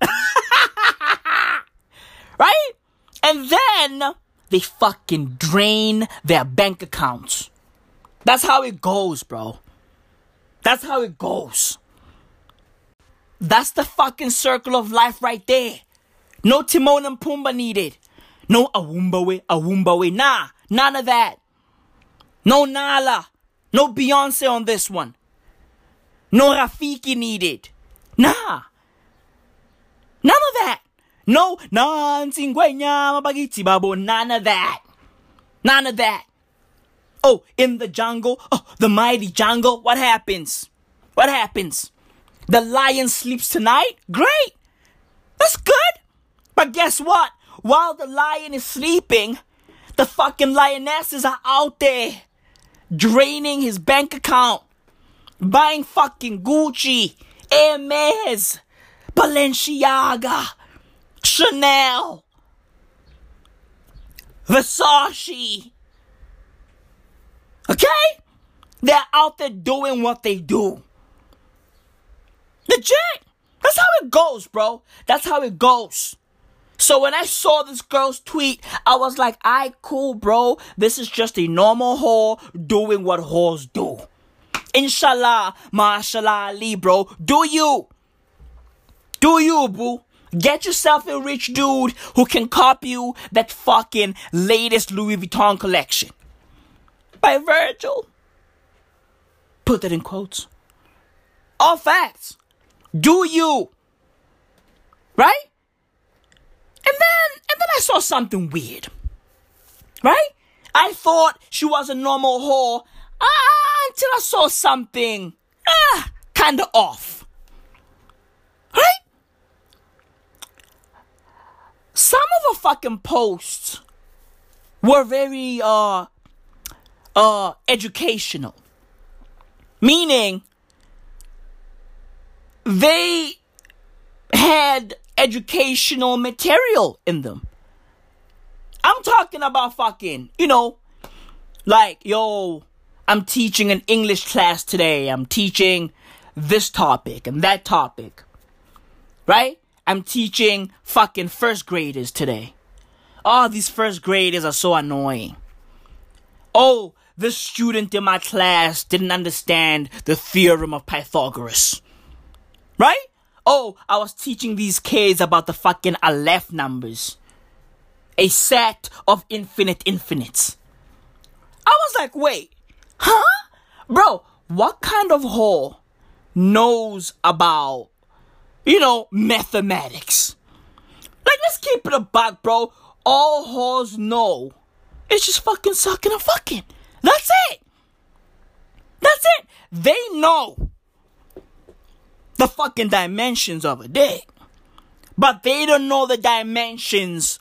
right? And then they fucking drain their bank accounts. That's how it goes, bro. That's how it goes. That's the fucking circle of life right there. No Timon and Pumbaa needed. No Awumba way, Awumba way. Nah, none of that. No Nala. No Beyonce on this one. No Rafiki needed. Nah. None of that. No Nancy Ngwenya Mabagiti Babo. None of that. None of that. Oh, in the jungle. Oh, the mighty jungle. What happens? What happens? The lion sleeps tonight? Great. That's good. But guess what? While the lion is sleeping, the fucking lionesses are out there draining his bank account, buying fucking Gucci, Hermes, Balenciaga, Chanel, Versace. Okay? They're out there doing what they do. Legit. That's how it goes, bro. That's how it goes. So when I saw this girl's tweet, I was like, I cool, bro. This is just a normal whore doing what whores do. Inshallah, mashallah, Ali, bro. Do you? Do you, boo? Get yourself a rich dude who can copy you that fucking latest Louis Vuitton collection. By Virgil. Put that in quotes. All facts. Do you? Right? And then, and then I saw something weird. Right? I thought she was a normal whore ah, until I saw something ah, kind of off. Right? Some of her fucking posts were very uh uh educational. Meaning they had educational material in them. I'm talking about fucking, you know, like, yo, I'm teaching an English class today. I'm teaching this topic and that topic. Right? I'm teaching fucking first graders today. Oh, these first graders are so annoying. Oh, this student in my class didn't understand the theorem of Pythagoras. Right? Oh, I was teaching these kids about the fucking Aleph numbers. A set of infinite infinites. I was like, wait, huh? Bro, what kind of whore knows about, you know, mathematics? Like, let's keep it a buck, bro. All whores know it's just fucking sucking and fucking. That's it. That's it. They know the fucking dimensions of a dick. But they don't know the dimensions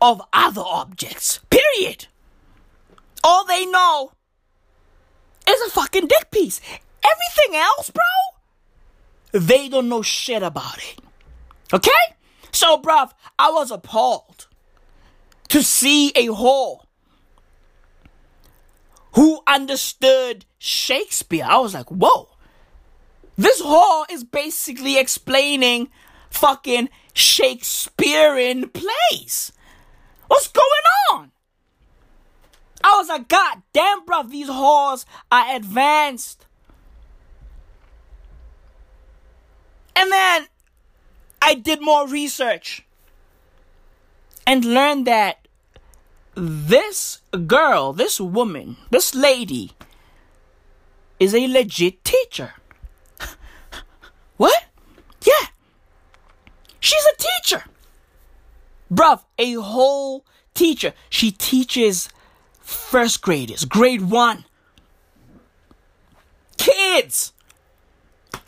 of other objects. Period. All they know is a fucking dick piece. Everything else, bro, they don't know shit about it. Okay? So, bruv, I was appalled to see a whore who understood Shakespeare. I was like, whoa. This whore is basically explaining fucking Shakespearean plays. What's going on? I was like, God damn, bruv, these whores are advanced. And then I did more research and learned that this girl, this woman, this lady is a legit teacher. what? Yeah. She's a teacher. Bruv, a whole teacher. She teaches first graders, grade one. Kids.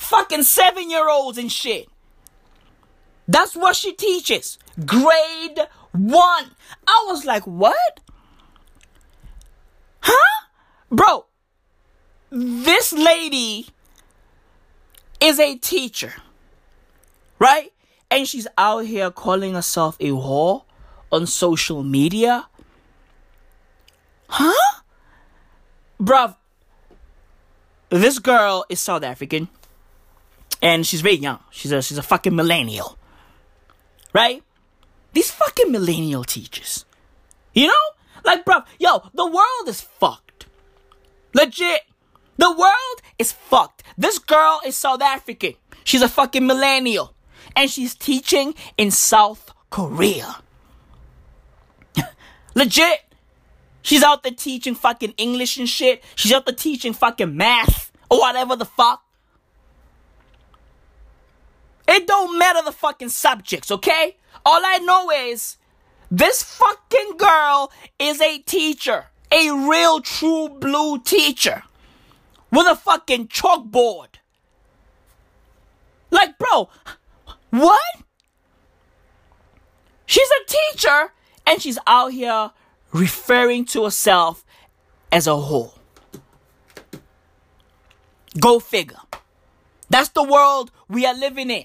Fucking seven year olds and shit. That's what she teaches. Grade one. I was like, what? Huh? Bro, this lady is a teacher, right? And she's out here calling herself a whore on social media. Huh? bruv, this girl is South African, and she's very young. She's a she's a fucking millennial, right? These fucking millennial teachers, you know, like, bro, yo, the world is fucked. Legit, the world is fucked. This girl is South African. She's a fucking millennial, and she's teaching in South Korea. Legit. She's out there teaching fucking English and shit. She's out there teaching fucking math or whatever the fuck. It don't matter the fucking subjects, okay? All I know is this fucking girl is a teacher. A real true blue teacher. With a fucking chalkboard. Like, bro, what? She's a teacher and she's out here referring to herself as a whore. Go figure. That's the world we are living in.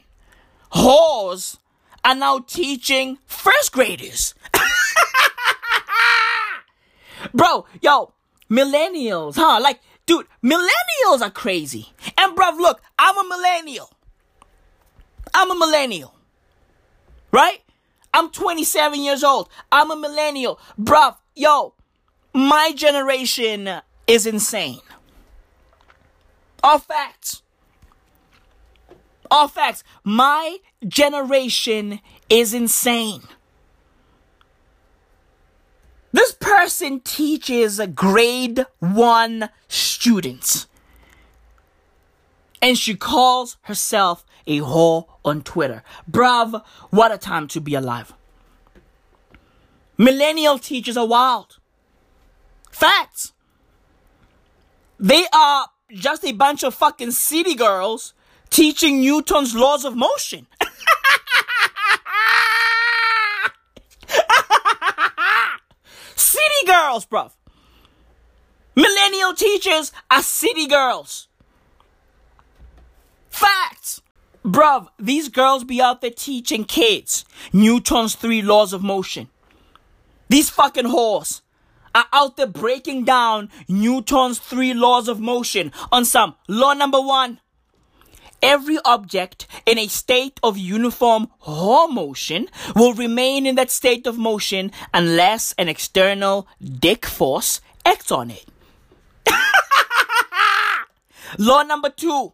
Whores are now teaching first graders. Bro, yo, millennials, huh? Like, dude, millennials are crazy. And bruv, look, I'm a millennial. I'm a millennial. Right? I'm 27 years old. I'm a millennial. Bruv, yo, my generation is insane. All facts. All facts. My generation is insane. This person teaches grade one students. And she calls herself a whore on Twitter. Bruv, what a time to be alive. Millennial teachers are wild. Facts. They are just a bunch of fucking city girls teaching Newton's laws of motion. city girls, bruv. Millennial teachers are city girls. Facts. Bruv, these girls be out there teaching kids Newton's three laws of motion. These fucking whores are out there breaking down Newton's three laws of motion on some law number one. Every object in a state of uniform whore motion will remain in that state of motion unless an external dick force acts on it. law number two.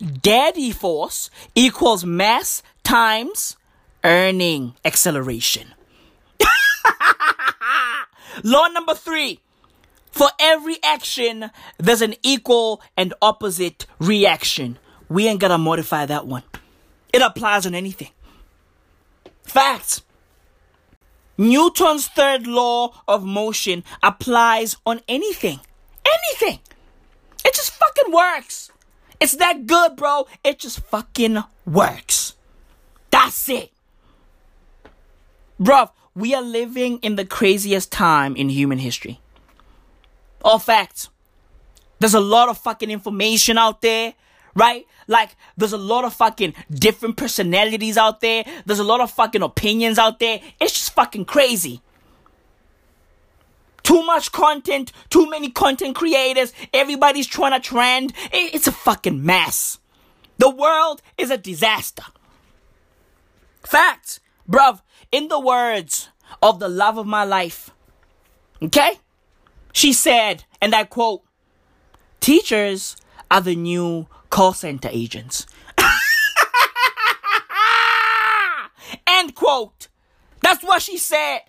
Daddy force equals mass times earning acceleration. Law number three. For every action, there's an equal and opposite reaction. We ain't gotta modify that one. It applies on anything. Facts. Newton's third law of motion applies on anything. Anything. It just fucking works. It's that good, bro. It just fucking works. That's it. Bruv, we are living in the craziest time in human history. All facts. There's a lot of fucking information out there, right? Like, there's a lot of fucking different personalities out there. There's a lot of fucking opinions out there. It's just fucking crazy. Too much content, too many content creators, everybody's trying to trend. It's a fucking mess. The world is a disaster. Facts. Bruv, in the words of the love of my life, okay? She said, and I quote, teachers are the new call center agents. End quote. That's what she said.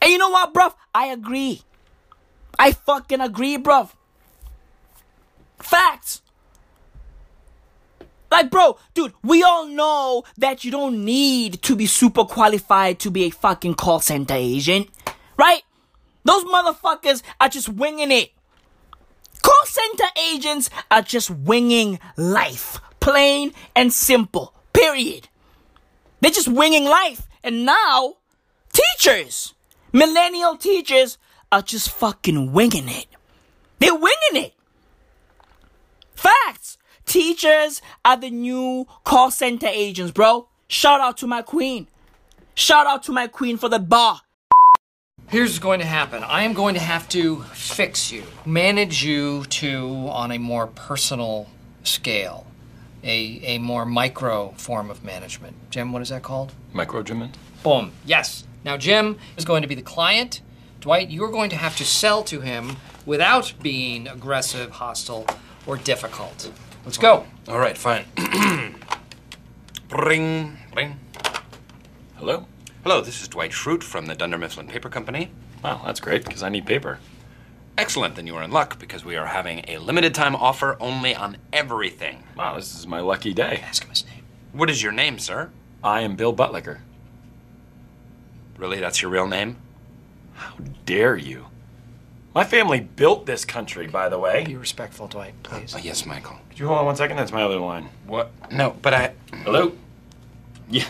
And you know what, bruv? I agree. I fucking agree, bruv. Facts. Like, bro, dude, we all know that you don't need to be super qualified to be a fucking call center agent, right? Those motherfuckers are just winging it. Center agents are just winging life. Plain and simple. Period. They're just winging life. And now, teachers, millennial teachers, are just fucking winging it. They're winging it. Facts. Teachers are the new call center agents, bro. Shout out to my queen. Shout out to my queen for the bar. Here's what's going to happen. I am going to have to fix you, manage you to on a more personal scale, a, a more micro form of management. Jim, what is that called? Microregiment? Boom. Yes. Now, Jim is going to be the client. Dwight, you're going to have to sell to him without being aggressive, hostile, or difficult. Let's go. All right, fine. ring, ring. Hello? Hello, this is Dwight Schrute from the Dunder Mifflin Paper Company. Wow, that's great, because I need paper. Excellent, then you are in luck, because we are having a limited time offer only on everything. Wow, this is my lucky day. Ask him his name. What is your name, sir? I am Bill Buttlicker. Really, that's your real name? How dare you? My family built this country, by the way. Be respectful, Dwight, please. Oh, yes, Michael. Could you hold on one second? That's my other line. What? No, but I. Hello? Yeah.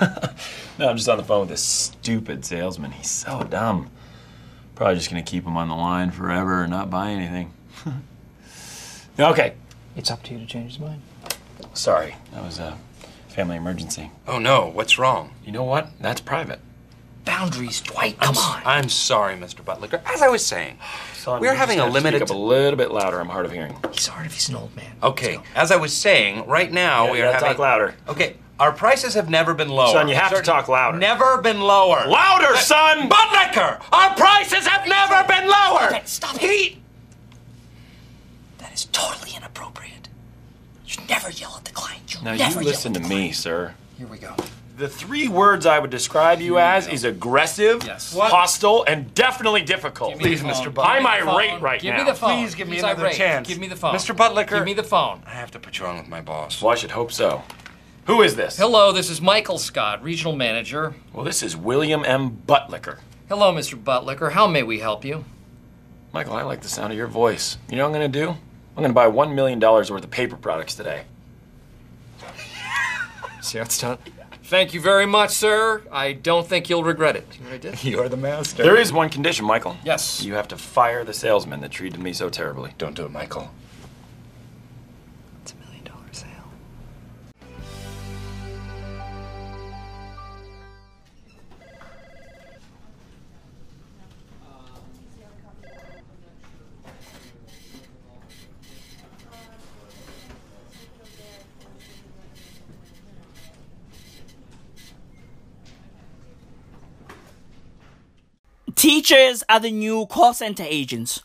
no, I'm just on the phone with this stupid salesman. He's so dumb. Probably just gonna keep him on the line forever and not buy anything. okay. It's up to you to change his mind. Sorry, that was a family emergency. Oh no, what's wrong? You know what? That's private. Boundaries, Dwight. I'm, Come on. I'm sorry, Mr. Buttlicker. As I was saying, Son, we're having a have to limited. Speak up a little bit louder. I'm hard of hearing. He's hard if he's an old man. Okay, as I was saying, right now Yeah, we are gotta having. talk louder. Okay, our prices have never been lower. Son, you have to talk louder. Never been lower. Louder, Uh, son! Buttlicker, our prices have never been lower. Okay, stop He. That is totally inappropriate. You never yell at the client. You Now never you listen to yell. me, sir. Here we go. The three words I would describe you as is aggressive, Yes. hostile, and definitely difficult. Please, Mr. Buttlicker. I'm Give me the irate right Give now. me the phone. Please give me He's another irate. chance. Give me the phone. Mr. Buttlicker. Give me the phone. I have to put you on with my boss. Well, I should hope so. Who is this? Hello, this is Michael Scott, regional manager. Well, this is William M. Buttlicker. Hello, Mr. Buttlicker. How may we help you? Michael, I like the sound of your voice. You know what I'm going to do? I'm going to buy $1 million worth of paper products today. See how it's done? Thank you very much, sir. I don't think you'll regret it. You know what I did? You're the master. There is one condition, Michael. Yes. You have to fire the salesman that treated me so terribly. Don't do it, Michael. Teachers are the new call center agents.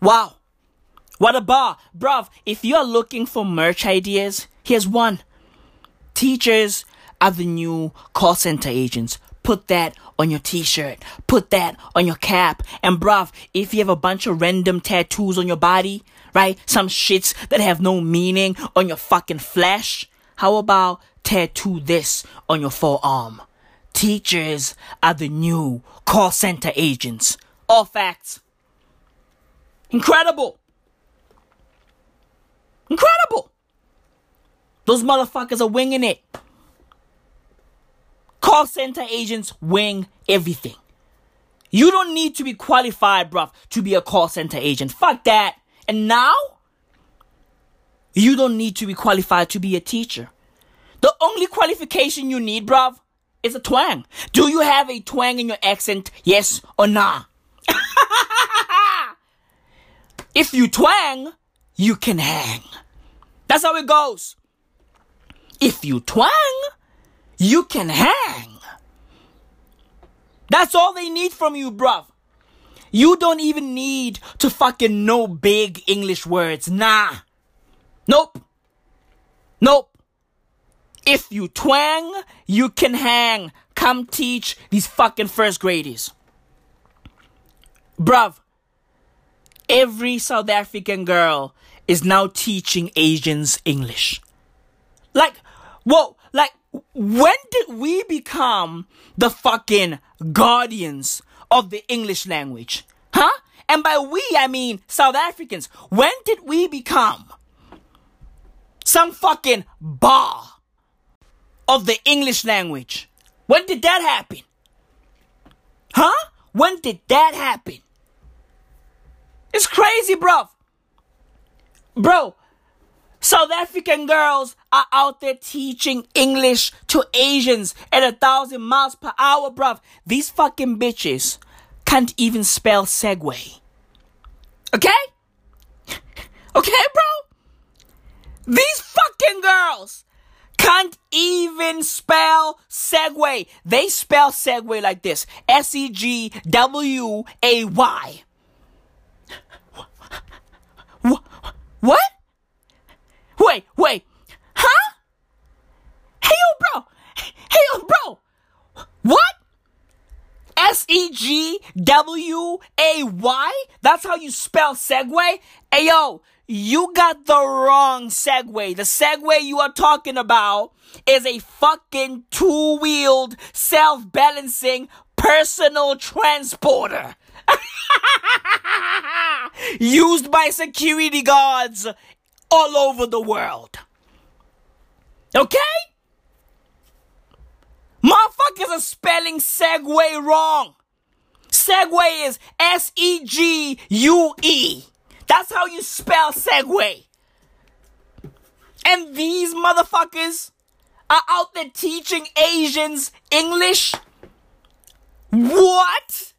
Wow. What a bar. Bruv, if you're looking for merch ideas, here's one. Teachers are the new call center agents. Put that on your t-shirt. Put that on your cap. And bruv, if you have a bunch of random tattoos on your body, right? Some shits that have no meaning on your fucking flesh. How about tattoo this on your forearm? Teachers are the new call center agents. All facts. Incredible. Incredible. Those motherfuckers are winging it. Call center agents wing everything. You don't need to be qualified, bruv, to be a call center agent. Fuck that. And now, you don't need to be qualified to be a teacher. The only qualification you need, bruv, is a twang. Do you have a twang in your accent? Yes or nah? if you twang, you can hang. That's how it goes. If you twang, you can hang. That's all they need from you, bruv. You don't even need to fucking know big English words. Nah. Nope. Nope. If you twang, you can hang. Come teach these fucking first graders. Bruv, every South African girl is now teaching Asians English. Like, whoa, like, when did we become the fucking guardians of the English language? Huh? And by we, I mean South Africans. When did we become some fucking bar of the English language? When did that happen? Huh? When did that happen? It's crazy, bro. Bro, South African girls are out there teaching English to Asians at a thousand miles per hour, bro. These fucking bitches can't even spell segue. Okay? Okay, bro? These fucking girls can't even spell segue. They spell segue like this S E G W A Y. Wh- What? Wait, wait. Huh? Hey, yo, bro. Hey, yo, bro. What? S E G W A Y? That's how you spell segue? Hey, yo, you got the wrong Segway. The Segway you are talking about is a fucking two wheeled, self balancing personal transporter. Used by security guards all over the world. Okay? Motherfuckers are spelling segue wrong. Segue is S E G U E. That's how you spell segue. And these motherfuckers are out there teaching Asians English? What?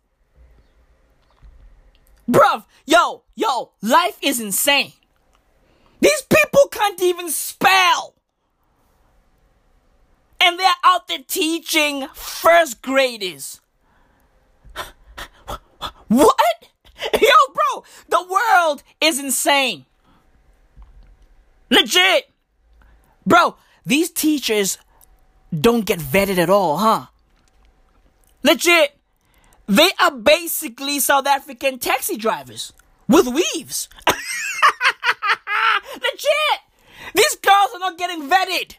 Bruv, yo, yo, life is insane. These people can't even spell. And they're out there teaching first graders. What? Yo, bro, the world is insane. Legit. Bro, these teachers don't get vetted at all, huh? Legit. They are basically South African taxi drivers with weaves. Legit. These girls are not getting vetted.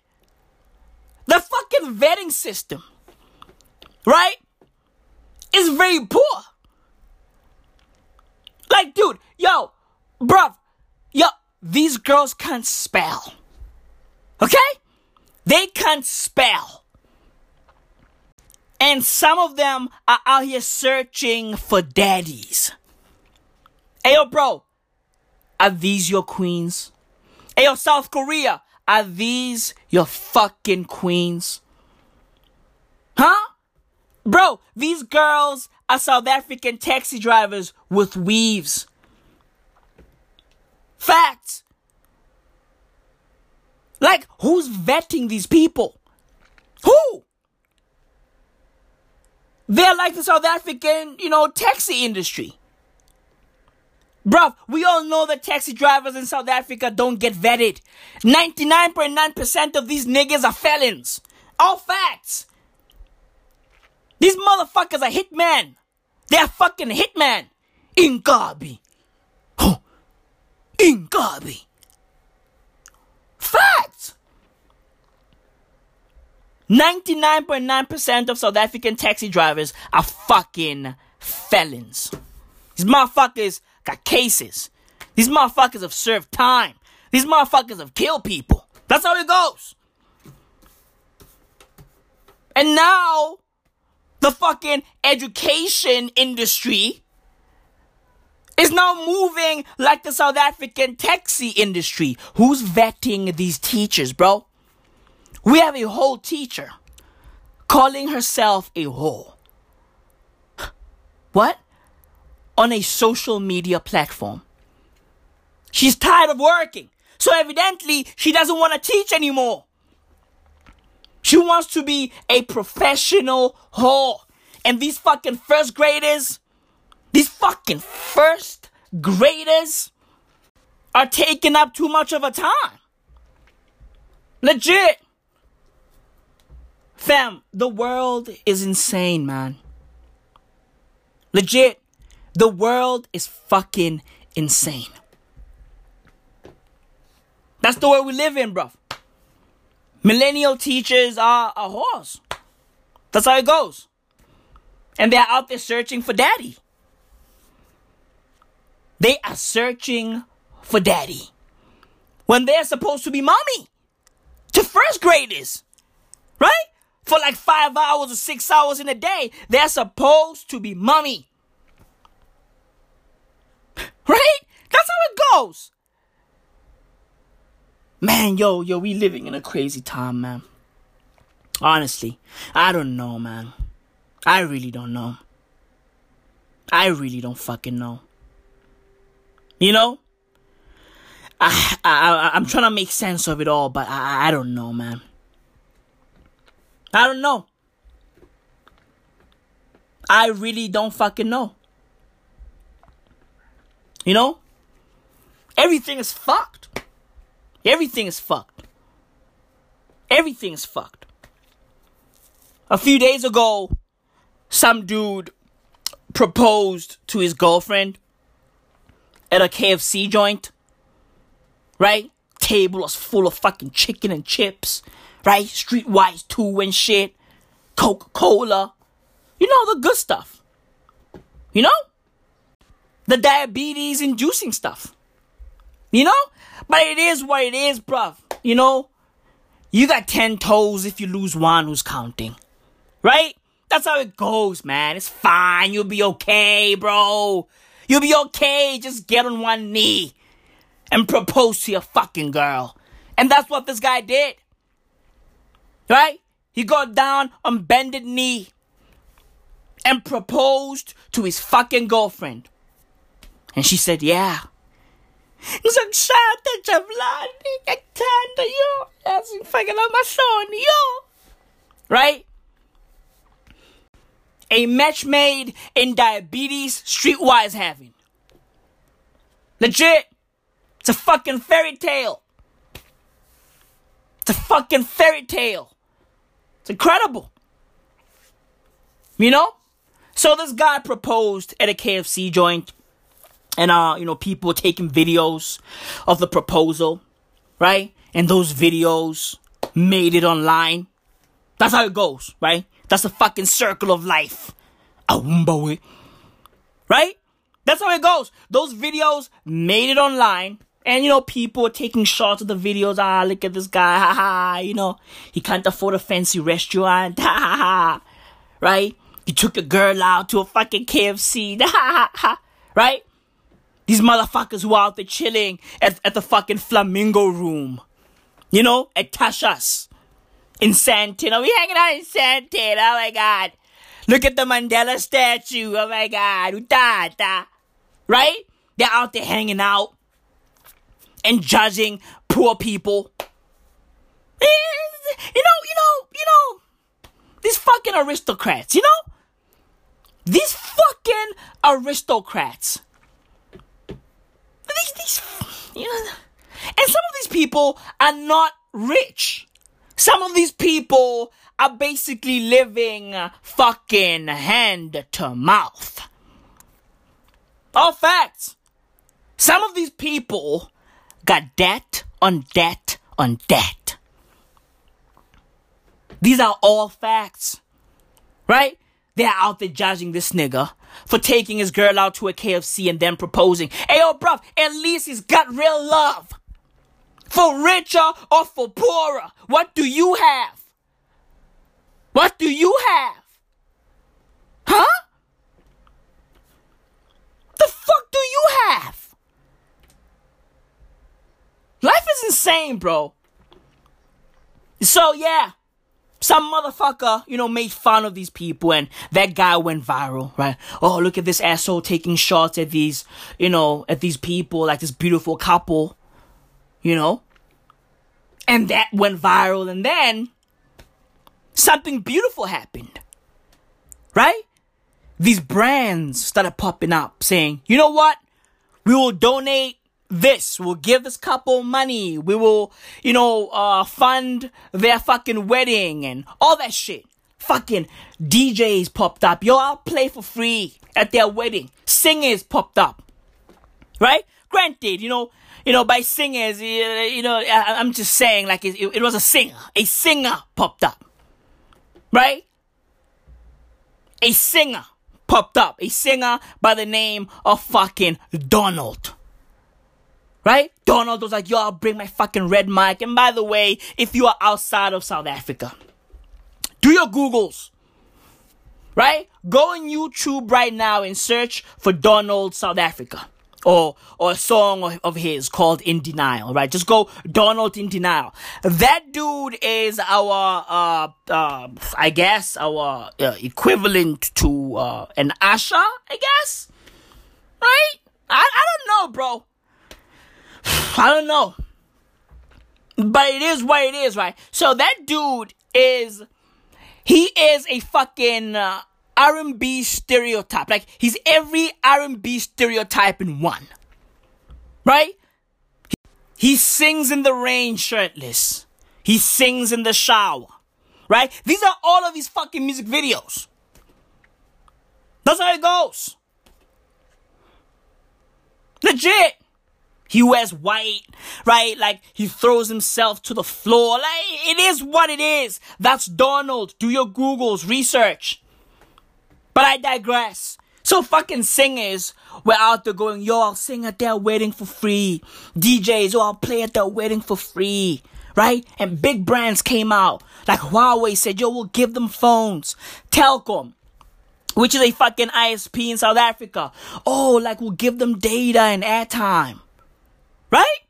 The fucking vetting system, right, is very poor. Like, dude, yo, bruv, yo, these girls can't spell. Okay? They can't spell. And some of them are out here searching for daddies. Hey, yo, bro, are these your queens? Hey, yo, South Korea, are these your fucking queens? Huh? Bro, these girls are South African taxi drivers with weaves. Facts. Like, who's vetting these people? Who? They're like the South African, you know, taxi industry. Bruv, we all know that taxi drivers in South Africa don't get vetted. 99.9% of these niggas are felons. All facts. These motherfuckers are hitmen. They're fucking hitmen. Ingabi. Oh. Ingabi. Facts. 99.9% of South African taxi drivers are fucking felons. These motherfuckers got cases. These motherfuckers have served time. These motherfuckers have killed people. That's how it goes. And now, the fucking education industry is now moving like the South African taxi industry. Who's vetting these teachers, bro? We have a whole teacher calling herself a whore. What? On a social media platform. She's tired of working. So evidently, she doesn't want to teach anymore. She wants to be a professional whore. And these fucking first graders, these fucking first graders are taking up too much of her time. Legit. Fam, the world is insane, man. Legit. The world is fucking insane. That's the world we live in, bruv. Millennial teachers are a horse. That's how it goes. And they're out there searching for daddy. They are searching for daddy. When they're supposed to be mommy. To first graders. Right? For like five hours or six hours in a day, they're supposed to be mommy. Right? That's how it goes. Man, yo, yo, we living in a crazy time, man. Honestly, I don't know, man. I really don't know. I really don't fucking know. You know? I, I, I'm trying to make sense of it all, but I, I don't know, man. I don't know. I really don't fucking know. You know? Everything is fucked. Everything is fucked. Everything is fucked. A few days ago, some dude proposed to his girlfriend at a KFC joint. Right? Table was full of fucking chicken and chips. Right? Streetwise 2 and shit. Coca Cola. You know, the good stuff. You know? The diabetes inducing stuff. You know? But it is what it is, bruv. You know? You got 10 toes if you lose one who's counting. Right? That's how it goes, man. It's fine. You'll be okay, bro. You'll be okay. Just get on one knee and propose to your fucking girl. And that's what this guy did. Right? He got down on bended knee and proposed to his fucking girlfriend. And she said, yeah. Zagsate Javlani, Gatanda, yo. On my son, yo. Right? A match made in diabetes, streetwise having. Legit. It's a fucking fairy tale. It's a fucking fairy tale. It's incredible. You know? So this guy proposed at a KFC joint. And uh, you know, people taking videos of the proposal, right? And those videos made it online. That's how it goes, right? That's the fucking circle of life. Right? That's how it goes. Those videos made it online. And you know, people were taking shots of the videos. Ah, look at this guy. Ha ha. You know, he can't afford a fancy restaurant. Ha ha ha. Right? He took a girl out to a fucking KFC. Ha ha ha. Right? These motherfuckers who are out there chilling at, at the fucking flamingo room. You know, at Tasha's. In Sandton. We hanging out in Sandton. Oh my god. Look at the Mandela statue. Oh my god. Utata. Right? They're out there hanging out and judging poor people. You know, you know, you know, these fucking aristocrats, you know? These fucking aristocrats. These, these, you know, and some of these people are not rich. Some of these people are basically living fucking hand to mouth. All facts. Some of these people got debt on debt on debt. These are all facts. Right? They're out there judging this nigga for taking his girl out to a KFC and then proposing. Hey, yo, bruv, at least he's got real love. For richer or for poorer, what do you have? What do you have? Huh? The fuck do you have? Life is insane, bro. So yeah, some motherfucker, you know, made fun of these people and that guy went viral, right? Oh, look at this asshole taking shots at these, you know, at these people, like this beautiful couple, you know? And that went viral and then something beautiful happened. Right? These brands started popping up saying, you know what? We will donate this. We'll give this couple money. We will, you know, uh, fund their fucking wedding and all that shit. Fucking DJs popped up. Yo, I'll play for free at their wedding. Singers popped up. Right? Granted, you know, you know, by singers, you know, I'm just saying, like, it, it was a singer. A singer popped up. Right? A singer popped up. A singer by the name of fucking Donald. Right? Donald was like, yo, I'll bring my fucking red mic. And by the way, if you are outside of South Africa, do your Googles. Right? Go on YouTube right now and search for Donald South Africa. or or a song of, his called In Denial, right? Just go Donald in Denial. That dude is our uh uh I guess our uh, equivalent to uh an Usher, I guess. Right? I I don't know, bro. I don't know. But it is what it is, right? So that dude is he is a fucking uh, R&B stereotype. Like he's every R&B stereotype in one. Right? He sings in the rain shirtless. He sings in the shower. Right? These are all of his fucking music videos. That's how it goes. Legit. He wears white, right? Like he throws himself to the floor. Like it is what it is. That's Donald. Do your Googles, research. But I digress. So fucking singers were out there going, yo, I'll sing at their wedding for free. DJs, oh, I'll play at their wedding for free. Right? And big brands came out. Like Huawei said, yo, we'll give them phones. Telkom, which is a fucking ISP in South Africa. Oh, like we'll give them data and airtime. Right?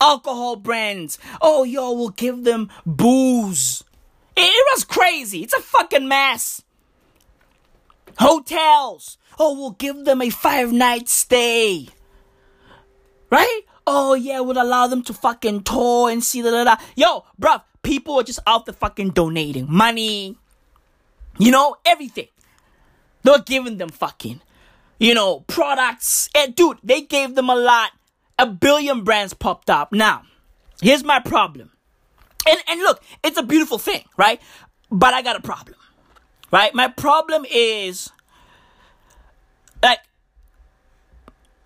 Alcohol brands. Oh, yo, we'll give them booze. It, it was crazy. It's a fucking mess. Hotels. Oh, we'll give them a five night stay. Right? Oh, yeah, we'll allow them to fucking tour and see da. Yo, bruv, people are just out there fucking donating money. You know, everything. They're giving them fucking, you know, products. And dude, they gave them a lot. A billion brands popped up. Now, here's my problem. And and look, it's a beautiful thing, right? But I got a problem. Right? My problem is like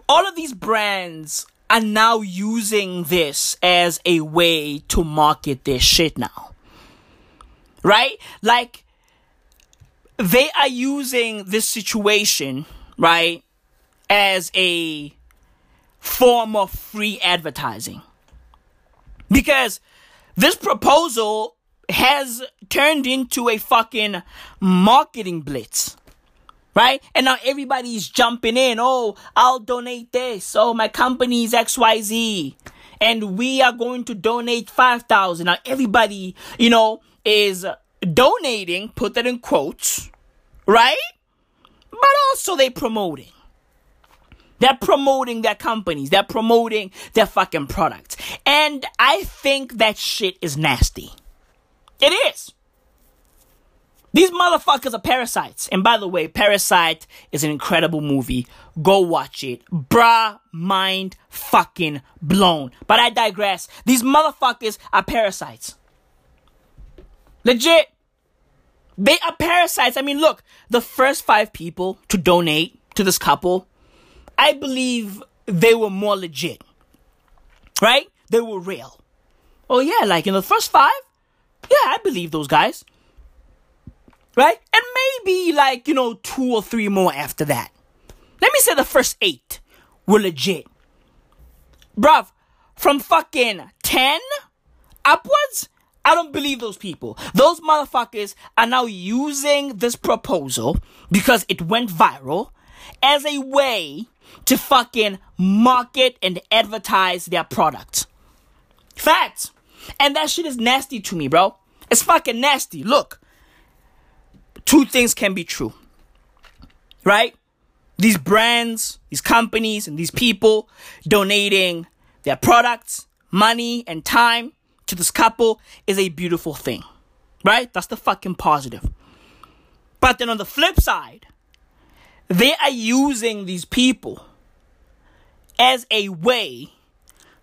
all of these brands are now using this as a way to market their shit now. Right? Like they are using this situation, right, as a form of free advertising. Because this proposal has turned into a fucking marketing blitz. Right? And now everybody's jumping in. Oh, I'll donate this. Oh, my company's XYZ. And we are going to donate 5,000. Now everybody, you know, is donating, put that in quotes, right? But also they promoting. They're promoting their companies. They're promoting their fucking products. And I think that shit is nasty. It is. These motherfuckers are parasites. And by the way, Parasite is an incredible movie. Go watch it. Bruh, mind fucking blown. But I digress. These motherfuckers are parasites. Legit. They are parasites. I mean, look, the first five people to donate to this couple, I believe they were more legit. Right? They were real. Oh, yeah, like in the first five? Yeah, I believe those guys. Right? And maybe like, you know, two or three more after that. Let me say the first eight were legit. Bruv, from fucking 10 upwards, I don't believe those people. Those motherfuckers are now using this proposal because it went viral as a way to fucking market and advertise their product. Facts. And that shit is nasty to me, bro. It's fucking nasty. Look, two things can be true. Right? These brands, these companies, and these people donating their products, money, and time to this couple is a beautiful thing. Right? That's the fucking positive. But then on the flip side, they are using these people as a way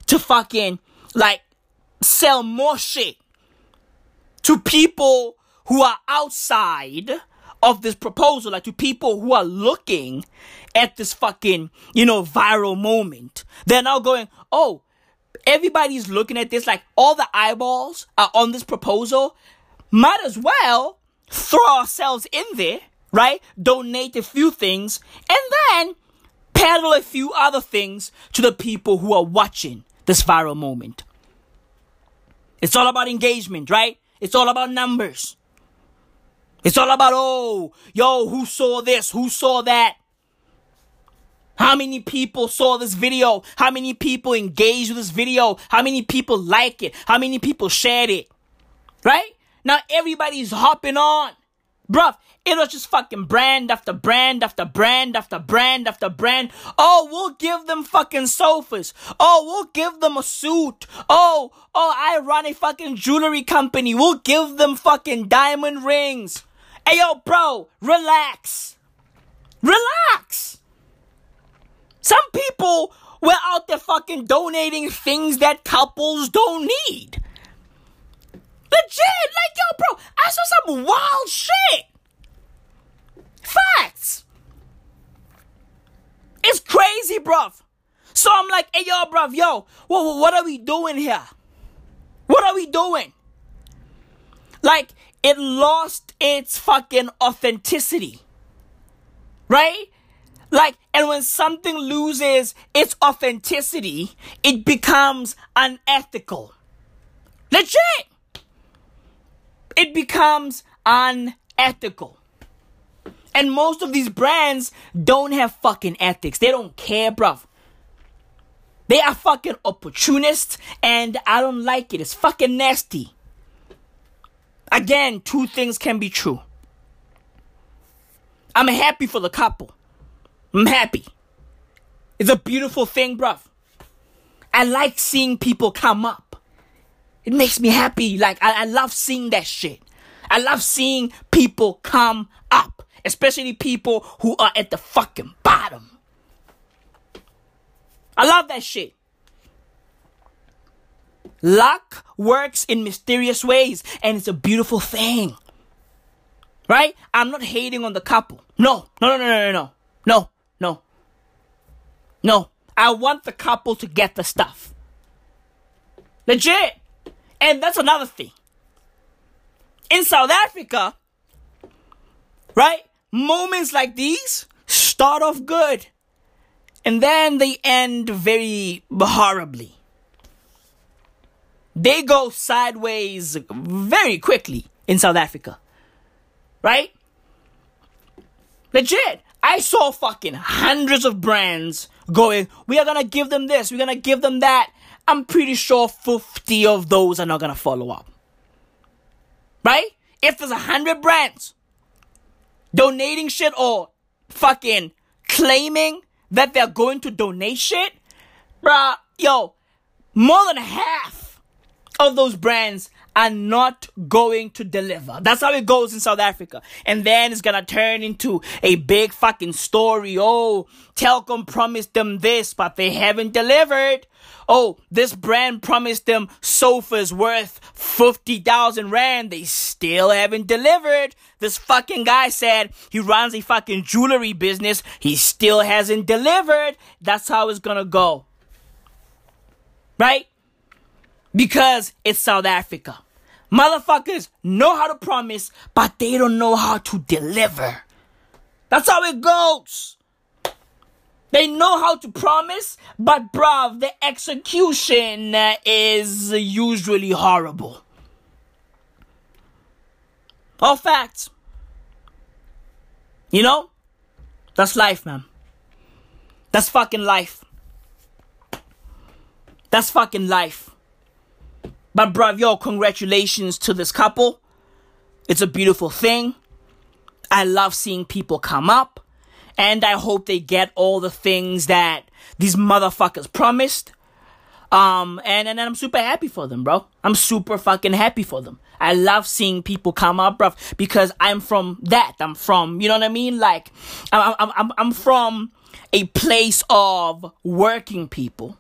to fucking like sell more shit to people who are outside of this proposal, like to people who are looking at this fucking, you know, viral moment. They're now going, oh, everybody's looking at this, like all the eyeballs are on this proposal. Might as well throw ourselves in there, right? Donate a few things and then peddle a few other things to the people who are watching this viral moment. It's all about engagement, right? It's all about numbers. It's all about, oh, yo, who saw this? Who saw that? How many people saw this video? How many people engaged with this video? How many people like it? How many people shared it? Right? Now everybody's hopping on. Bruv, it was just fucking brand after brand after brand after brand after brand. Oh, we'll give them fucking sofas. Oh, we'll give them a suit. Oh, oh, I run a fucking jewelry company. We'll give them fucking diamond rings. Hey, yo, bro, relax. Relax. Some people were out there fucking donating things that couples don't need. Legit, like yo, bro, I saw some wild shit. Facts. It's crazy, bruv. So I'm like, hey, yo, bruv, yo, what, what are we doing here? What are we doing? Like, it lost its fucking authenticity. Right? Like, and when something loses its authenticity, it becomes unethical. Legit! It becomes unethical. And most of these brands don't have fucking ethics. They don't care, bruv. They are fucking opportunists, and I don't like it. It's fucking nasty. Again, two things can be true. I'm happy for the couple. I'm happy. It's a beautiful thing, bruv. I like seeing people come up. It makes me happy. Like, I, I love seeing that shit. I love seeing people come up, especially people who are at the fucking bottom. I love that shit. Luck works in mysterious ways, and it's a beautiful thing. Right? I'm not hating on the couple. No, no, no, no, no, no, no, no, no. I want the couple to get the stuff. Legit. And that's another thing. In South Africa, right? Moments like these start off good. And then they end very horribly. They go sideways very quickly in South Africa. Right? Legit. I saw fucking hundreds of brands going, we are gonna give them this, we're gonna give them that. I'm pretty sure 50 of those are not gonna follow up. Right? If there's a hundred brands donating shit or fucking claiming that they're going to donate shit, bruh, yo, more than half of those brands are not going to deliver. That's how it goes in South Africa. And then it's gonna turn into a big fucking story. Oh, Telkom promised them this, but they haven't delivered. Oh, this brand promised them sofas worth 50,000 rand. They still haven't delivered. This fucking guy said he runs a fucking jewelry business. He still hasn't delivered. That's how it's gonna go. Right? Because it's South Africa. Motherfuckers know how to promise, but they don't know how to deliver. That's how it goes. They know how to promise, but bruv, the execution uh, is usually horrible. All facts. You know? That's life, man. That's fucking life. That's fucking life. But bruv, yo, congratulations to this couple. It's a beautiful thing. I love seeing people come up. And I hope they get all the things that these motherfuckers promised. Um, and, and I'm super happy for them, bro. I'm super fucking happy for them. I love seeing people come up, bro, because I'm from that. I'm from, you know what I mean? Like, I'm, I'm, I'm, I'm from a place of working people.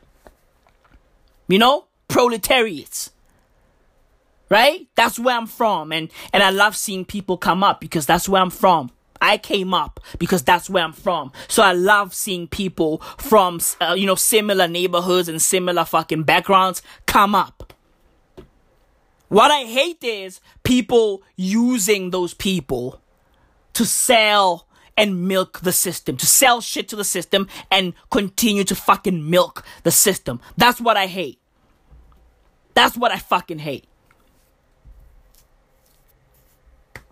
You know? Proletariats. Right? That's where I'm from. And, and I love seeing people come up because that's where I'm from. I came up because that's where I'm from. So I love seeing people from, uh, you know, similar neighborhoods and similar fucking backgrounds come up. What I hate is people using those people to sell and milk the system, to sell shit to the system and continue to fucking milk the system. That's what I hate. That's what I fucking hate.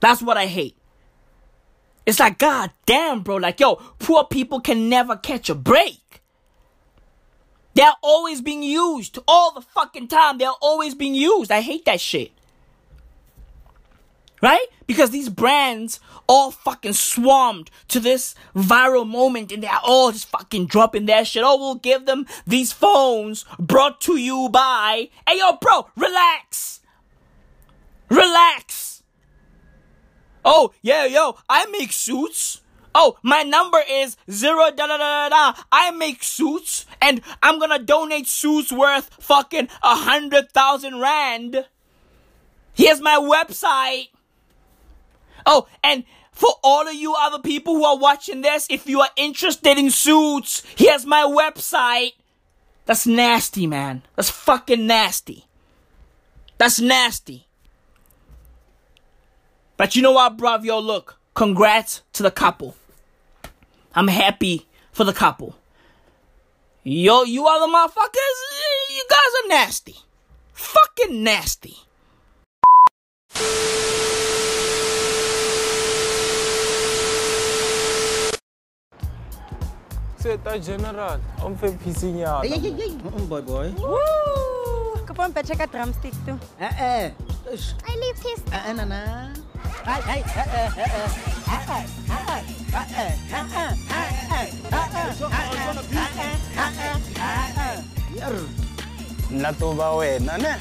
That's what I hate. It's like, god damn, bro. Like, yo, poor people can never catch a break. They're always being used all the fucking time. They're always being used. I hate that shit. Right? Because these brands all fucking swarmed to this viral moment and they're all just fucking dropping their shit. Oh, we'll give them these phones brought to you by. Hey, yo, bro, relax. Relax. Oh, yeah, yo, I make suits. Oh, my number is zero da da da da da. I make suits and I'm gonna donate suits worth fucking a hundred thousand rand. Here's my website. Oh, and for all of you other people who are watching this, if you are interested in suits, here's my website. That's nasty, man. That's fucking nasty. That's nasty. But you know what, bruv? Yo, look. Congrats to the couple. I'm happy for the couple. Yo, you other motherfuckers, you guys are nasty. Fucking nasty. Seta uh, General, om vir pisinya. Ay, ay, ay, ay. boy, boy. Woo! pompetshe ka drumstick tu e-e i leave his e-e nana hai hai e-e e-e e-e e-e e-e e-e e-e na tuva wena ne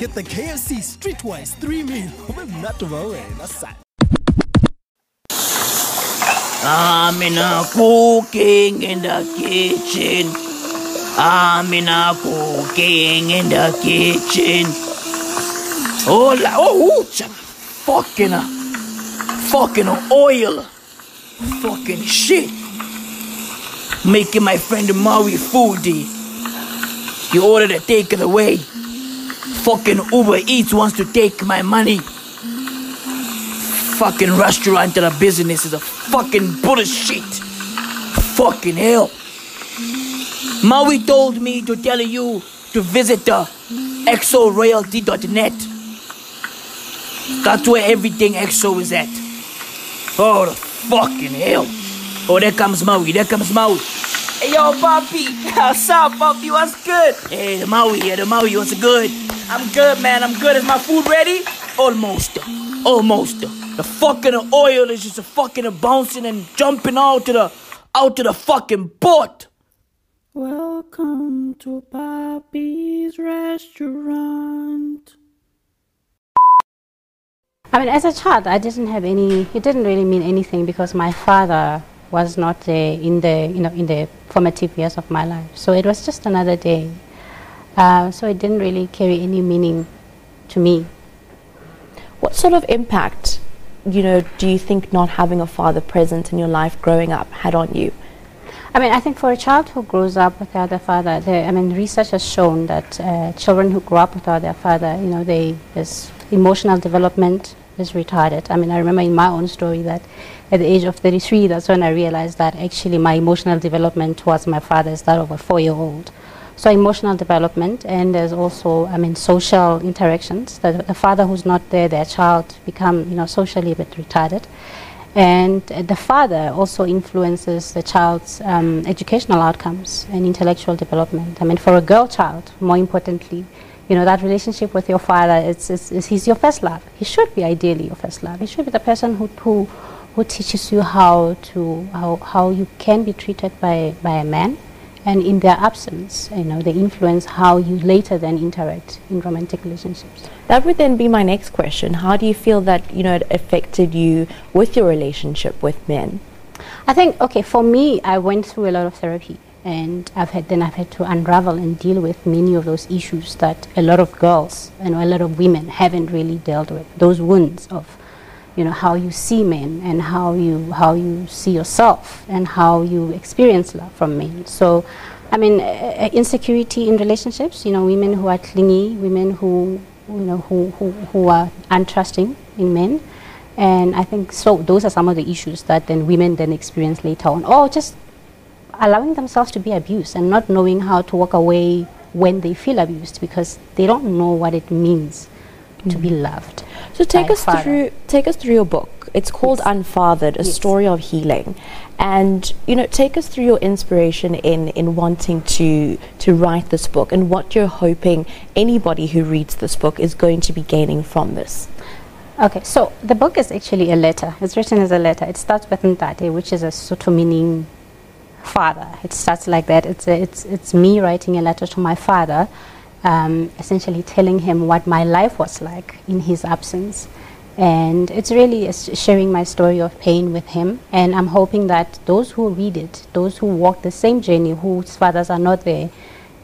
Get the KFC Streetwise 3 meal. Not to worry, that's sad. I'm in a cooking in the kitchen. I'm in a cooking in the kitchen. Oh, la, oh, ooh, fucking, uh, fucking oil. Fucking shit. Making my friend Maui foodie. You ordered a takeaway. Fucking Uber Eats wants to take my money. Fucking restaurant and a business is a fucking bullshit. Fucking hell. Maui told me to tell you to visit the exoroyalty.net. That's where everything EXO is at. Oh, the fucking hell. Oh, there comes Maui. There comes Maui. Hey, yo, Poppy. What's up, Poppy? What's good? Hey, the Maui here. The Maui. What's good? I'm good, man. I'm good. Is my food ready? Almost. Almost. The fucking oil is just a fucking bouncing and jumping out to the out to the fucking boat. Welcome to Bobby's restaurant. I mean, as a child, I didn't have any. It didn't really mean anything because my father was not there in the you know in the formative years of my life. So it was just another day. Uh, so it didn't really carry any meaning to me. What sort of impact, you know, do you think not having a father present in your life growing up had on you? I mean, I think for a child who grows up without their father, there, I mean, research has shown that uh, children who grow up without their father, you know, they this emotional development is retarded. I mean, I remember in my own story that at the age of 33, that's when I realized that actually my emotional development towards my father is that of a four-year-old. So emotional development, and there's also, I mean, social interactions. The, the father who's not there, their child become, you know, socially a bit retarded. And the father also influences the child's um, educational outcomes and intellectual development. I mean, for a girl child, more importantly, you know, that relationship with your father, it's, it's, it's, he's your first love. He should be ideally your first love. He should be the person who, who, who teaches you how to, how, how you can be treated by, by a man. And in their absence, you know, they influence how you later then interact in romantic relationships. That would then be my next question. How do you feel that, you know, it affected you with your relationship with men? I think okay for me, I went through a lot of therapy, and I've had then I've had to unravel and deal with many of those issues that a lot of girls and a lot of women haven't really dealt with. Those wounds of, you know, how you see men and how you how you see yourself and how you experience love from men. So. I mean, uh, insecurity in relationships. You know, women who are clingy, women who, you know, who, who, who are untrusting in men, and I think so. Those are some of the issues that then women then experience later on, or just allowing themselves to be abused and not knowing how to walk away when they feel abused because they don't know what it means to be mm. loved. So take us father. through take us through your book. It's called Unfathered: A Story of Healing, and you know, take us through your inspiration in in wanting to to write this book and what you're hoping anybody who reads this book is going to be gaining from this. Okay, so the book is actually a letter. It's written as a letter. It starts with Ntate, which is a Sotho meaning father. It starts like that. It's a, it's it's me writing a letter to my father, um, essentially telling him what my life was like in his absence, and it's really sharing my story of pain with him. And I'm hoping that those who read it, those who walk the same journey, whose fathers are not there,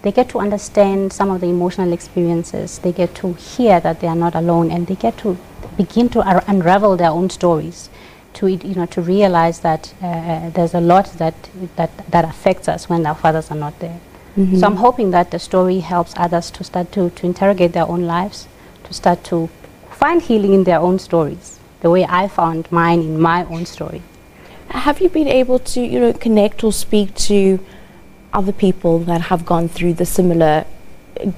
they get to understand some of the emotional experiences. They get to hear that they are not alone, and they get to begin to unravel their own stories. To you know, to realize that uh, there's a lot that that that affects us when our fathers are not there. Mhm. So I'm hoping that the story helps others to start to to interrogate their own lives, to start to find healing in their own stories, the way I found mine in my own story. Have you been able to, you know, connect or speak to other people that have gone through the similar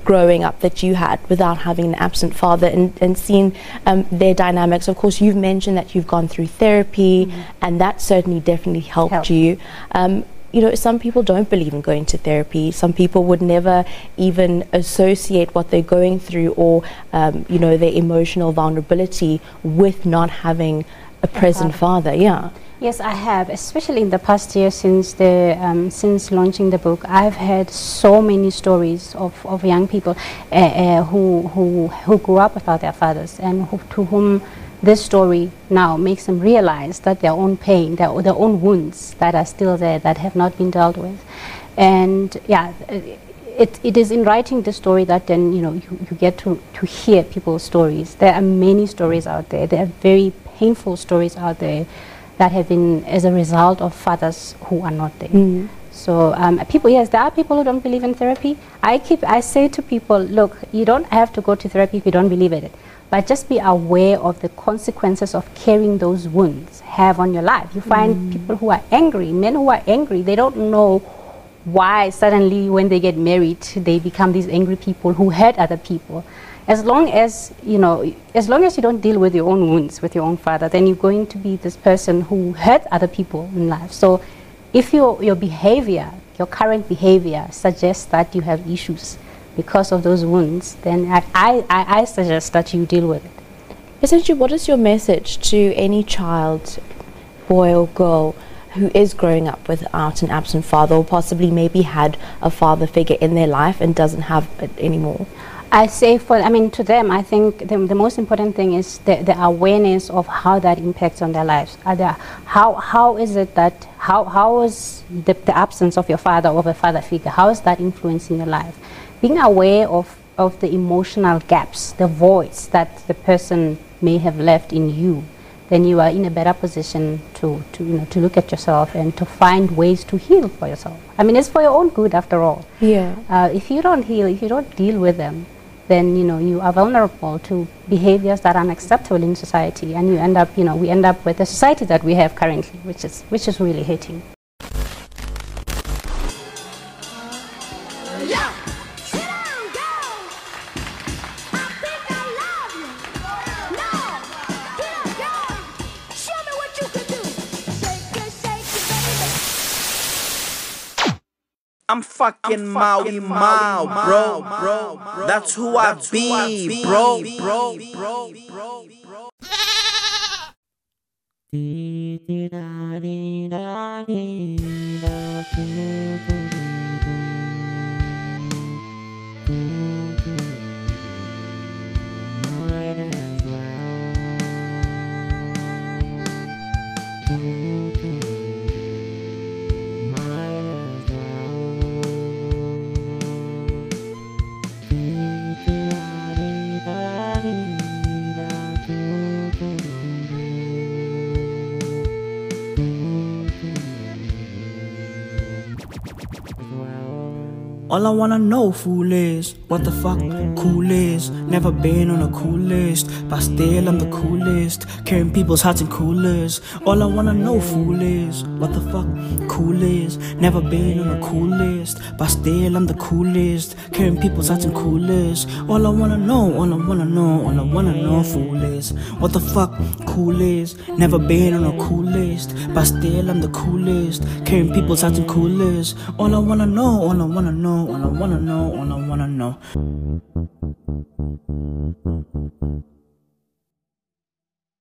growing up that you had without having an absent father and, and seen um, their dynamics? Of course, you've mentioned that you've gone through therapy and that certainly definitely helped you. Um, you know, some people don't believe in going to therapy. Some people would never even associate what they're going through or, um, you know, their emotional vulnerability with not having a present father. Yeah. Yes, I have, especially in the past year since the um, since launching the book. I've had so many stories of, of young people uh, uh, who who who grew up without their fathers and who, to whom this story now makes them realize that their own pain, their their own wounds that are still there that have not been dealt with, and yeah. It, it is in writing this story that then you know you, you get to, to hear people's stories. There are many stories out there. There are very painful stories out there that have been as a result of fathers who are not there. Mm. So um, people, yes, there are people who don't believe in therapy. I keep, I say to people, look, you don't have to go to therapy if you don't believe in it, but just be aware of the consequences of carrying those wounds have on your life. You find mm. people who are angry, men who are angry, they don't know why suddenly when they get married they become these angry people who hurt other people. As long as you know as long as you don't deal with your own wounds with your own father then you're going to be this person who hurt other people in life. So if your your behavior your current behavior suggests that you have issues because of those wounds then i i, I suggest that you deal with it Essentially, what is your message to any child, boy or girl, who is growing up without an absent father or possibly maybe had a father figure in their life and doesn't have it anymore? I say for, I mean, to them, I think the, the most important thing is the, the awareness of how that impacts on their lives. Are there, how, how is it that, how, how is the, the absence of your father or of a father figure, how is that influencing your life? Being aware of, of the emotional gaps, the voids that the person may have left in you, then you are in a better position to, to, you know, to look at yourself and to find ways to heal for yourself. I mean, it's for your own good after all. Yeah. Uh, if you don't heal, if you don't deal with them, then you know you are vulnerable to behaviors that are unacceptable in society, and you end up, you know, we end up with the society that we have currently, which is which is really hating. I'm fucking Maui Mau, bro, bro, bro. That's who I be, bro, bro, bro, bro, bro. Dee dee da dee da dee da dee da All I wanna know, fool, is what the fuck cool is. Never been on a cool list, but still I'm the coolest. Carrying people's hearts in coolers. All I wanna know, fool, is what the fuck cool is. Never been on a cool list, but still I'm the coolest. Carrying people's hearts in coolers. All I wanna know, all I wanna know, all I wanna know, fool, is what the fuck cool is. Never been on a cool list, but still I'm the coolest. Carrying people's hearts in coolers. All I wanna know, all I wanna know, all I wanna know, all I wanna know.